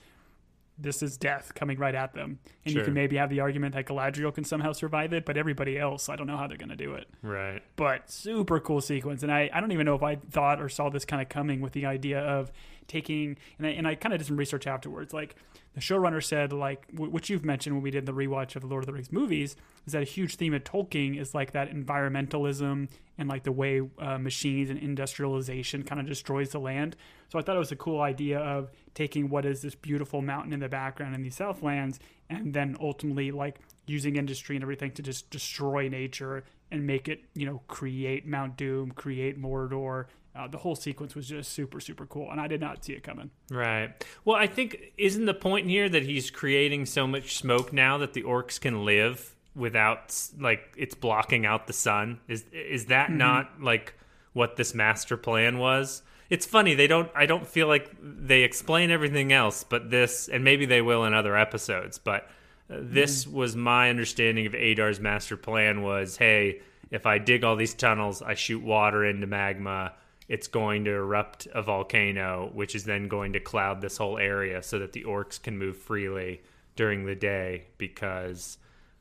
this is death coming right at them. And you can maybe have the argument that Galadriel can somehow survive it, but everybody else, I don't know how they're going to do it Right. but super cool sequence. And I, I don't even know if I thought or saw this kind of coming with the idea of taking, and I, and I kind of did some research afterwards. Like the showrunner said, like, w- which you've mentioned when we did the rewatch of the Lord of the Rings movies, is that a huge theme of Tolkien is like that environmentalism and like the way uh, machines and industrialization kind of destroys the land. So I thought it was a cool idea of taking what is this beautiful mountain in the background in these Southlands and then ultimately like using industry and everything to just destroy nature and make it, you know, create Mount Doom, create Mordor. Uh, the whole sequence was just super, super cool, and I did not see it coming. Right. Well, I think isn't the point here that he's creating so much smoke now that the orcs can live without like it's blocking out the sun? Is is that not like what this master plan was? It's funny they don't I don't feel like they explain everything else but this and maybe they will in other episodes, but uh, this was my understanding of Adar's master plan was, hey, if I dig all these tunnels, I shoot water into magma, it's going to erupt a volcano, which is then going to cloud this whole area so that the orcs can move freely during the day because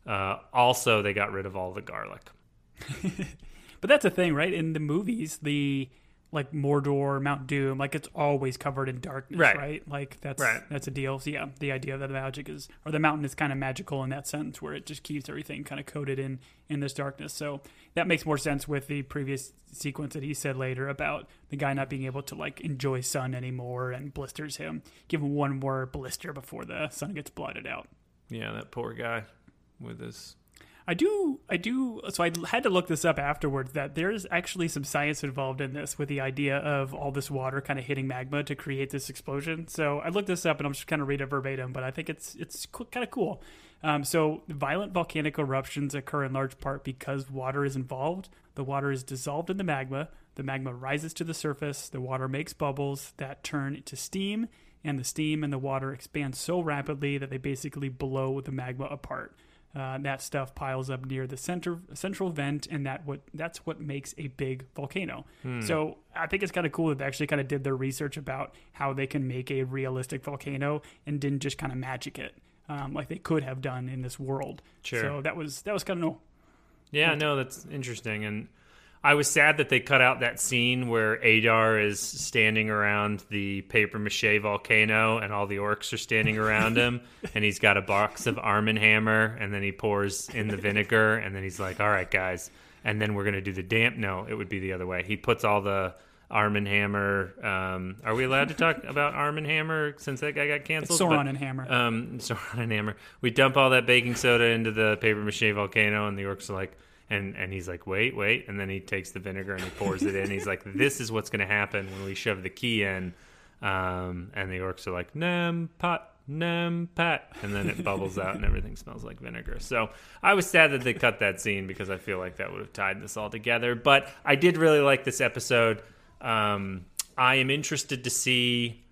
uh, also they got rid of all the garlic. But that's a thing, right? In the movies, the like Mordor, Mount Doom, like it's always covered in darkness, Right. right? Like that's Right. that's a deal. So yeah, the idea that the magic is or the mountain is kind of magical in that sense, where it just keeps everything kind of coated in in this darkness. So that makes more sense with the previous sequence that he said later about the guy not being able to like enjoy sun anymore and blisters him. Give him one more blister before the sun gets blotted out. Yeah, that poor guy with his. I do, I do. So I had to look this up afterwards. That there's actually some science involved in this with the idea of all this water kind of hitting magma to create this explosion. So I looked this up, and I'm just kind of read it verbatim, but I think it's it's kind of cool. Um, so violent volcanic eruptions occur in large part because water is involved. The water is dissolved in the magma. The magma rises to the surface. The water makes bubbles that turn into steam, and the steam and the water expand so rapidly that they basically blow the magma apart. Uh, that stuff piles up near the center central vent, and that what that's what makes a big volcano. So I think it's kind of cool that they actually kind of did their research about how they can make a realistic volcano and didn't just kind of magic it um, like they could have done in this world. Sure. So that was that was kind of cool. Yeah, no, that's interesting, and I was sad that they cut out that scene where Adar is standing around the paper mache volcano and all the orcs are standing around him and he's got a box of Arm and Hammer and then he pours in the vinegar and then he's like, "All right, guys." And then we're going to do the damp no, it would be the other way. He puts all the Arm and Hammer. Um, are we allowed to talk about Arm and Hammer since that guy got canceled? Sauron But- and Hammer. um, Sauron and Hammer. We dump all that baking soda into the paper mache volcano, and the orcs are like, and and he's like, wait, wait, and then he takes the vinegar and he pours it in. He's like, this is what's going to happen when we shove the key in. Um, and the orcs are like, nem pot, nem pat, and then it bubbles out and everything smells like vinegar. So I was sad that they cut that scene because I feel like that would have tied this all together. But I did really like this episode. Um, I am interested to see.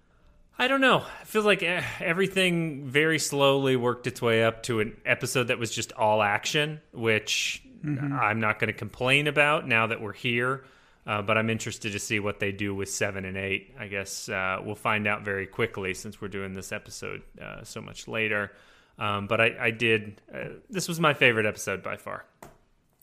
I don't know. I feel like eh, everything very slowly worked its way up to an episode that was just all action, which I'm not going to complain about now that we're here. Uh, but I'm interested to see what they do with seven and eight. I guess uh, we'll find out very quickly since we're doing this episode uh, so much later. Um, but I, I did. Uh, this was my favorite episode by far.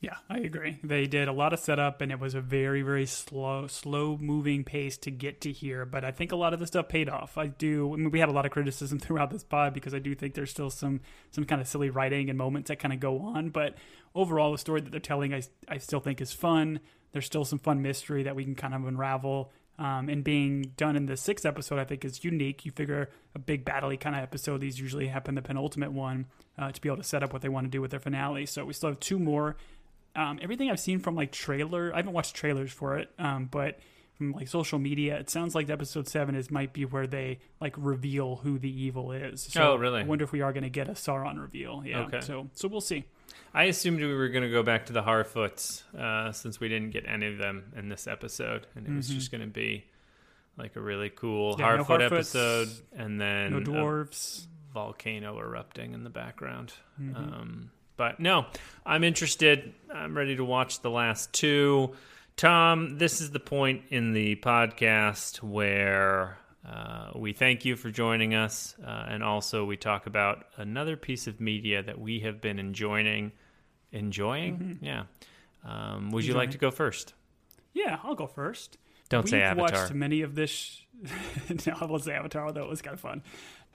Yeah, I agree. They did a lot of setup, and it was a very, very slow, slow moving pace to get to here. But I think a lot of the stuff paid off. I do. I mean, we had a lot of criticism throughout this pod because I do think there's still some some kind of silly writing and moments that kind of go on. But overall, the story that they're telling, I I still think is fun. There's still some fun mystery that we can kind of unravel. Um, and being done in the sixth episode, I think is unique. You figure a big battley kind of episode; these usually happen the penultimate one uh, to be able to set up what they want to do with their finale. So we still have two more um, everything I've seen from like trailer, I haven't watched trailers for it, um, but from like social media, it sounds like episode seven is might be where they like reveal who the evil is. So Oh, really? I wonder if we are going to get a Sauron reveal. Yeah. Okay. So so we'll see. I assumed we were going to go back to the Harfoots uh, since we didn't get any of them in this episode, and it was just going to be like a really cool Mm-hmm. Yeah, Harfoot Harfoots, episode, and then No dwarves. volcano erupting in the background. Mm-hmm. Um, but no, I'm interested. I'm ready to watch the last two. Tom, this is the point in the podcast where uh, we thank you for joining us, uh, and also we talk about another piece of media that we have been enjoying. Enjoying, yeah. Um, would you like Mm-hmm. To go first? Yeah, I'll go first. Don't We've say Avatar. watched many of this. Sh- no, I won't say Avatar, although it was kind of fun.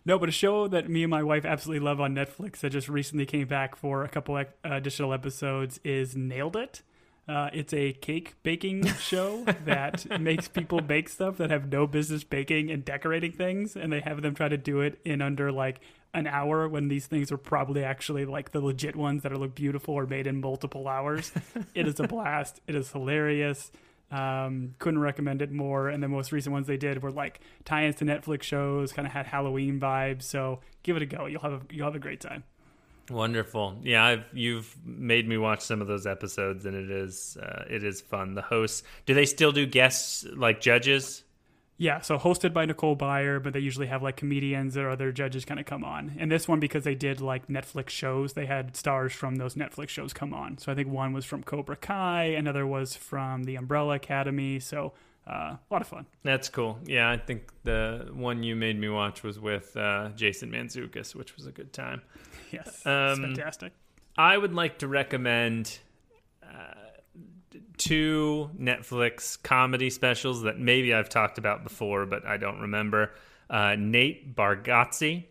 No, but a show that me and my wife absolutely love on Netflix that just recently came back for a couple additional episodes is Nailed It. Uh, it's a cake baking show that makes people bake stuff that have no business baking and decorating things, and they have them try to do it in under like an hour when these things are probably actually like the legit ones that are look beautiful or made in multiple hours. it is a blast. It is hilarious. Um, couldn't recommend it more. And the most recent ones they did were like tie-ins to Netflix shows, kind of had Halloween vibes. So give it a go. You'll have a, you'll have a great time. Wonderful. Yeah, I've you've made me watch some of those episodes, and it is uh, it is fun. The hosts do they still do guests like judges? Yeah, so hosted by Nicole Byer, but they usually have like comedians or other judges kind of come on. And this one, because they did like Netflix shows, they had stars from those Netflix shows come on. So I think one was from Cobra Kai, another was from the Umbrella Academy. So uh, a lot of fun. That's cool. Yeah, I think the one you made me watch was with uh, Jason Mantzoukas, which was a good time. Yes, Um, fantastic. I would like to recommend uh, two Netflix comedy specials that maybe I've talked about before, but I don't remember. Uh, Nate Bargatze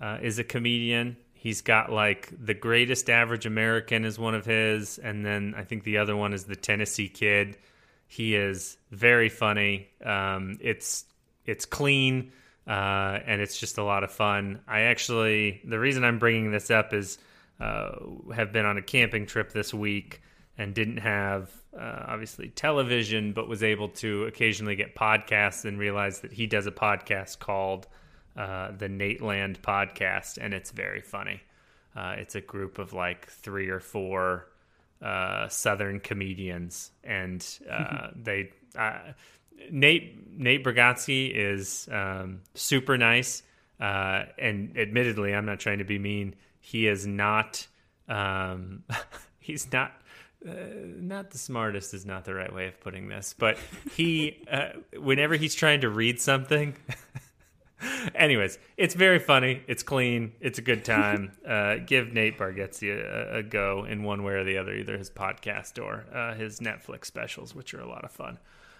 uh, is a comedian. He's got like the greatest average American is one of his, and then I think the other one is the Tennessee Kid. He is very funny. Um, it's it's clean uh, and it's just a lot of fun. I actually the reason I'm bringing this up is uh, have been on a camping trip this week and didn't have uh, obviously television, but was able to occasionally get podcasts and realize that he does a podcast called uh, the Nateland Podcast, and it's very funny. Uh, it's a group of like three or four uh, Southern comedians, and uh, they uh, Nate Nate Bargatze is um, super nice, uh, and admittedly, I'm not trying to be mean. He is not. Um, he's not. Uh, not the smartest is not the right way of putting this, but he, uh, whenever he's trying to read something, Anyways, it's very funny. It's clean. It's a good time. Uh, give Nate Bargatze a, a, go in one way or the other, either his podcast or uh, his Netflix specials, which are a lot of fun.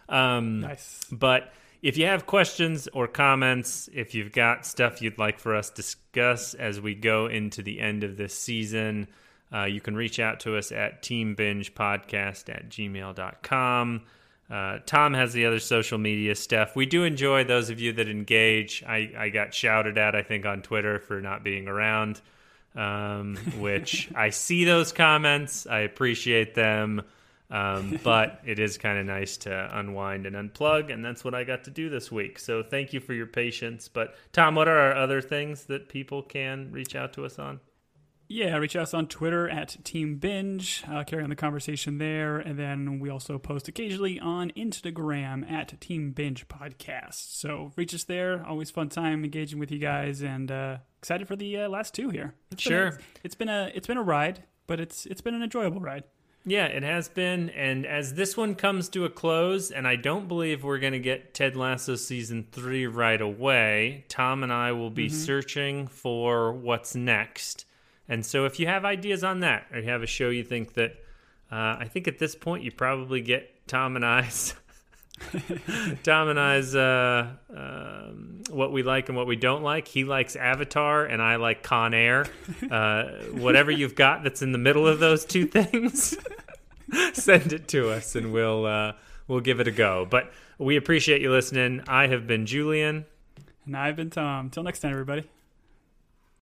Um, nice. But if you have questions or comments, if you've got stuff you'd like for us to discuss as we go into the end of this season, uh, you can reach out to us at teambingepodcast at gmail.com. Uh, Tom has the other social media stuff. We do enjoy those of you that engage. I, I got shouted at, I think, on Twitter for not being around, um, which I see those comments. I appreciate them. Um, but it is kind of nice to unwind and unplug, and that's what I got to do this week. So thank you for your patience. But Tom, what are our other things that people can reach out to us on? Yeah, reach us on Twitter at Team Binge. Uh, carry on the conversation there. And then we also post occasionally on Instagram at Team Binge Podcast. So reach us there. Always fun time engaging with you guys and uh, excited for the uh, last two here. It's sure. Been a, it's been a it's been a ride, but it's it's been an enjoyable ride. Yeah, it has been. And as this one comes to a close, and I don't believe we're going to get Ted Lasso season three right away, Tom and I will be mm-hmm. searching for what's next. And so if you have ideas on that, or you have a show you think that, uh, I think at this point you probably get Tom and I's. Tom and I's uh, um, what we like and what we don't like. He likes Avatar, and I like Con Air. Uh, whatever you've got that's in the middle of those two things, send it to us, and we'll uh, we'll give it a go. But we appreciate you listening. I have been Julian, and I've been Tom. Till next time, everybody.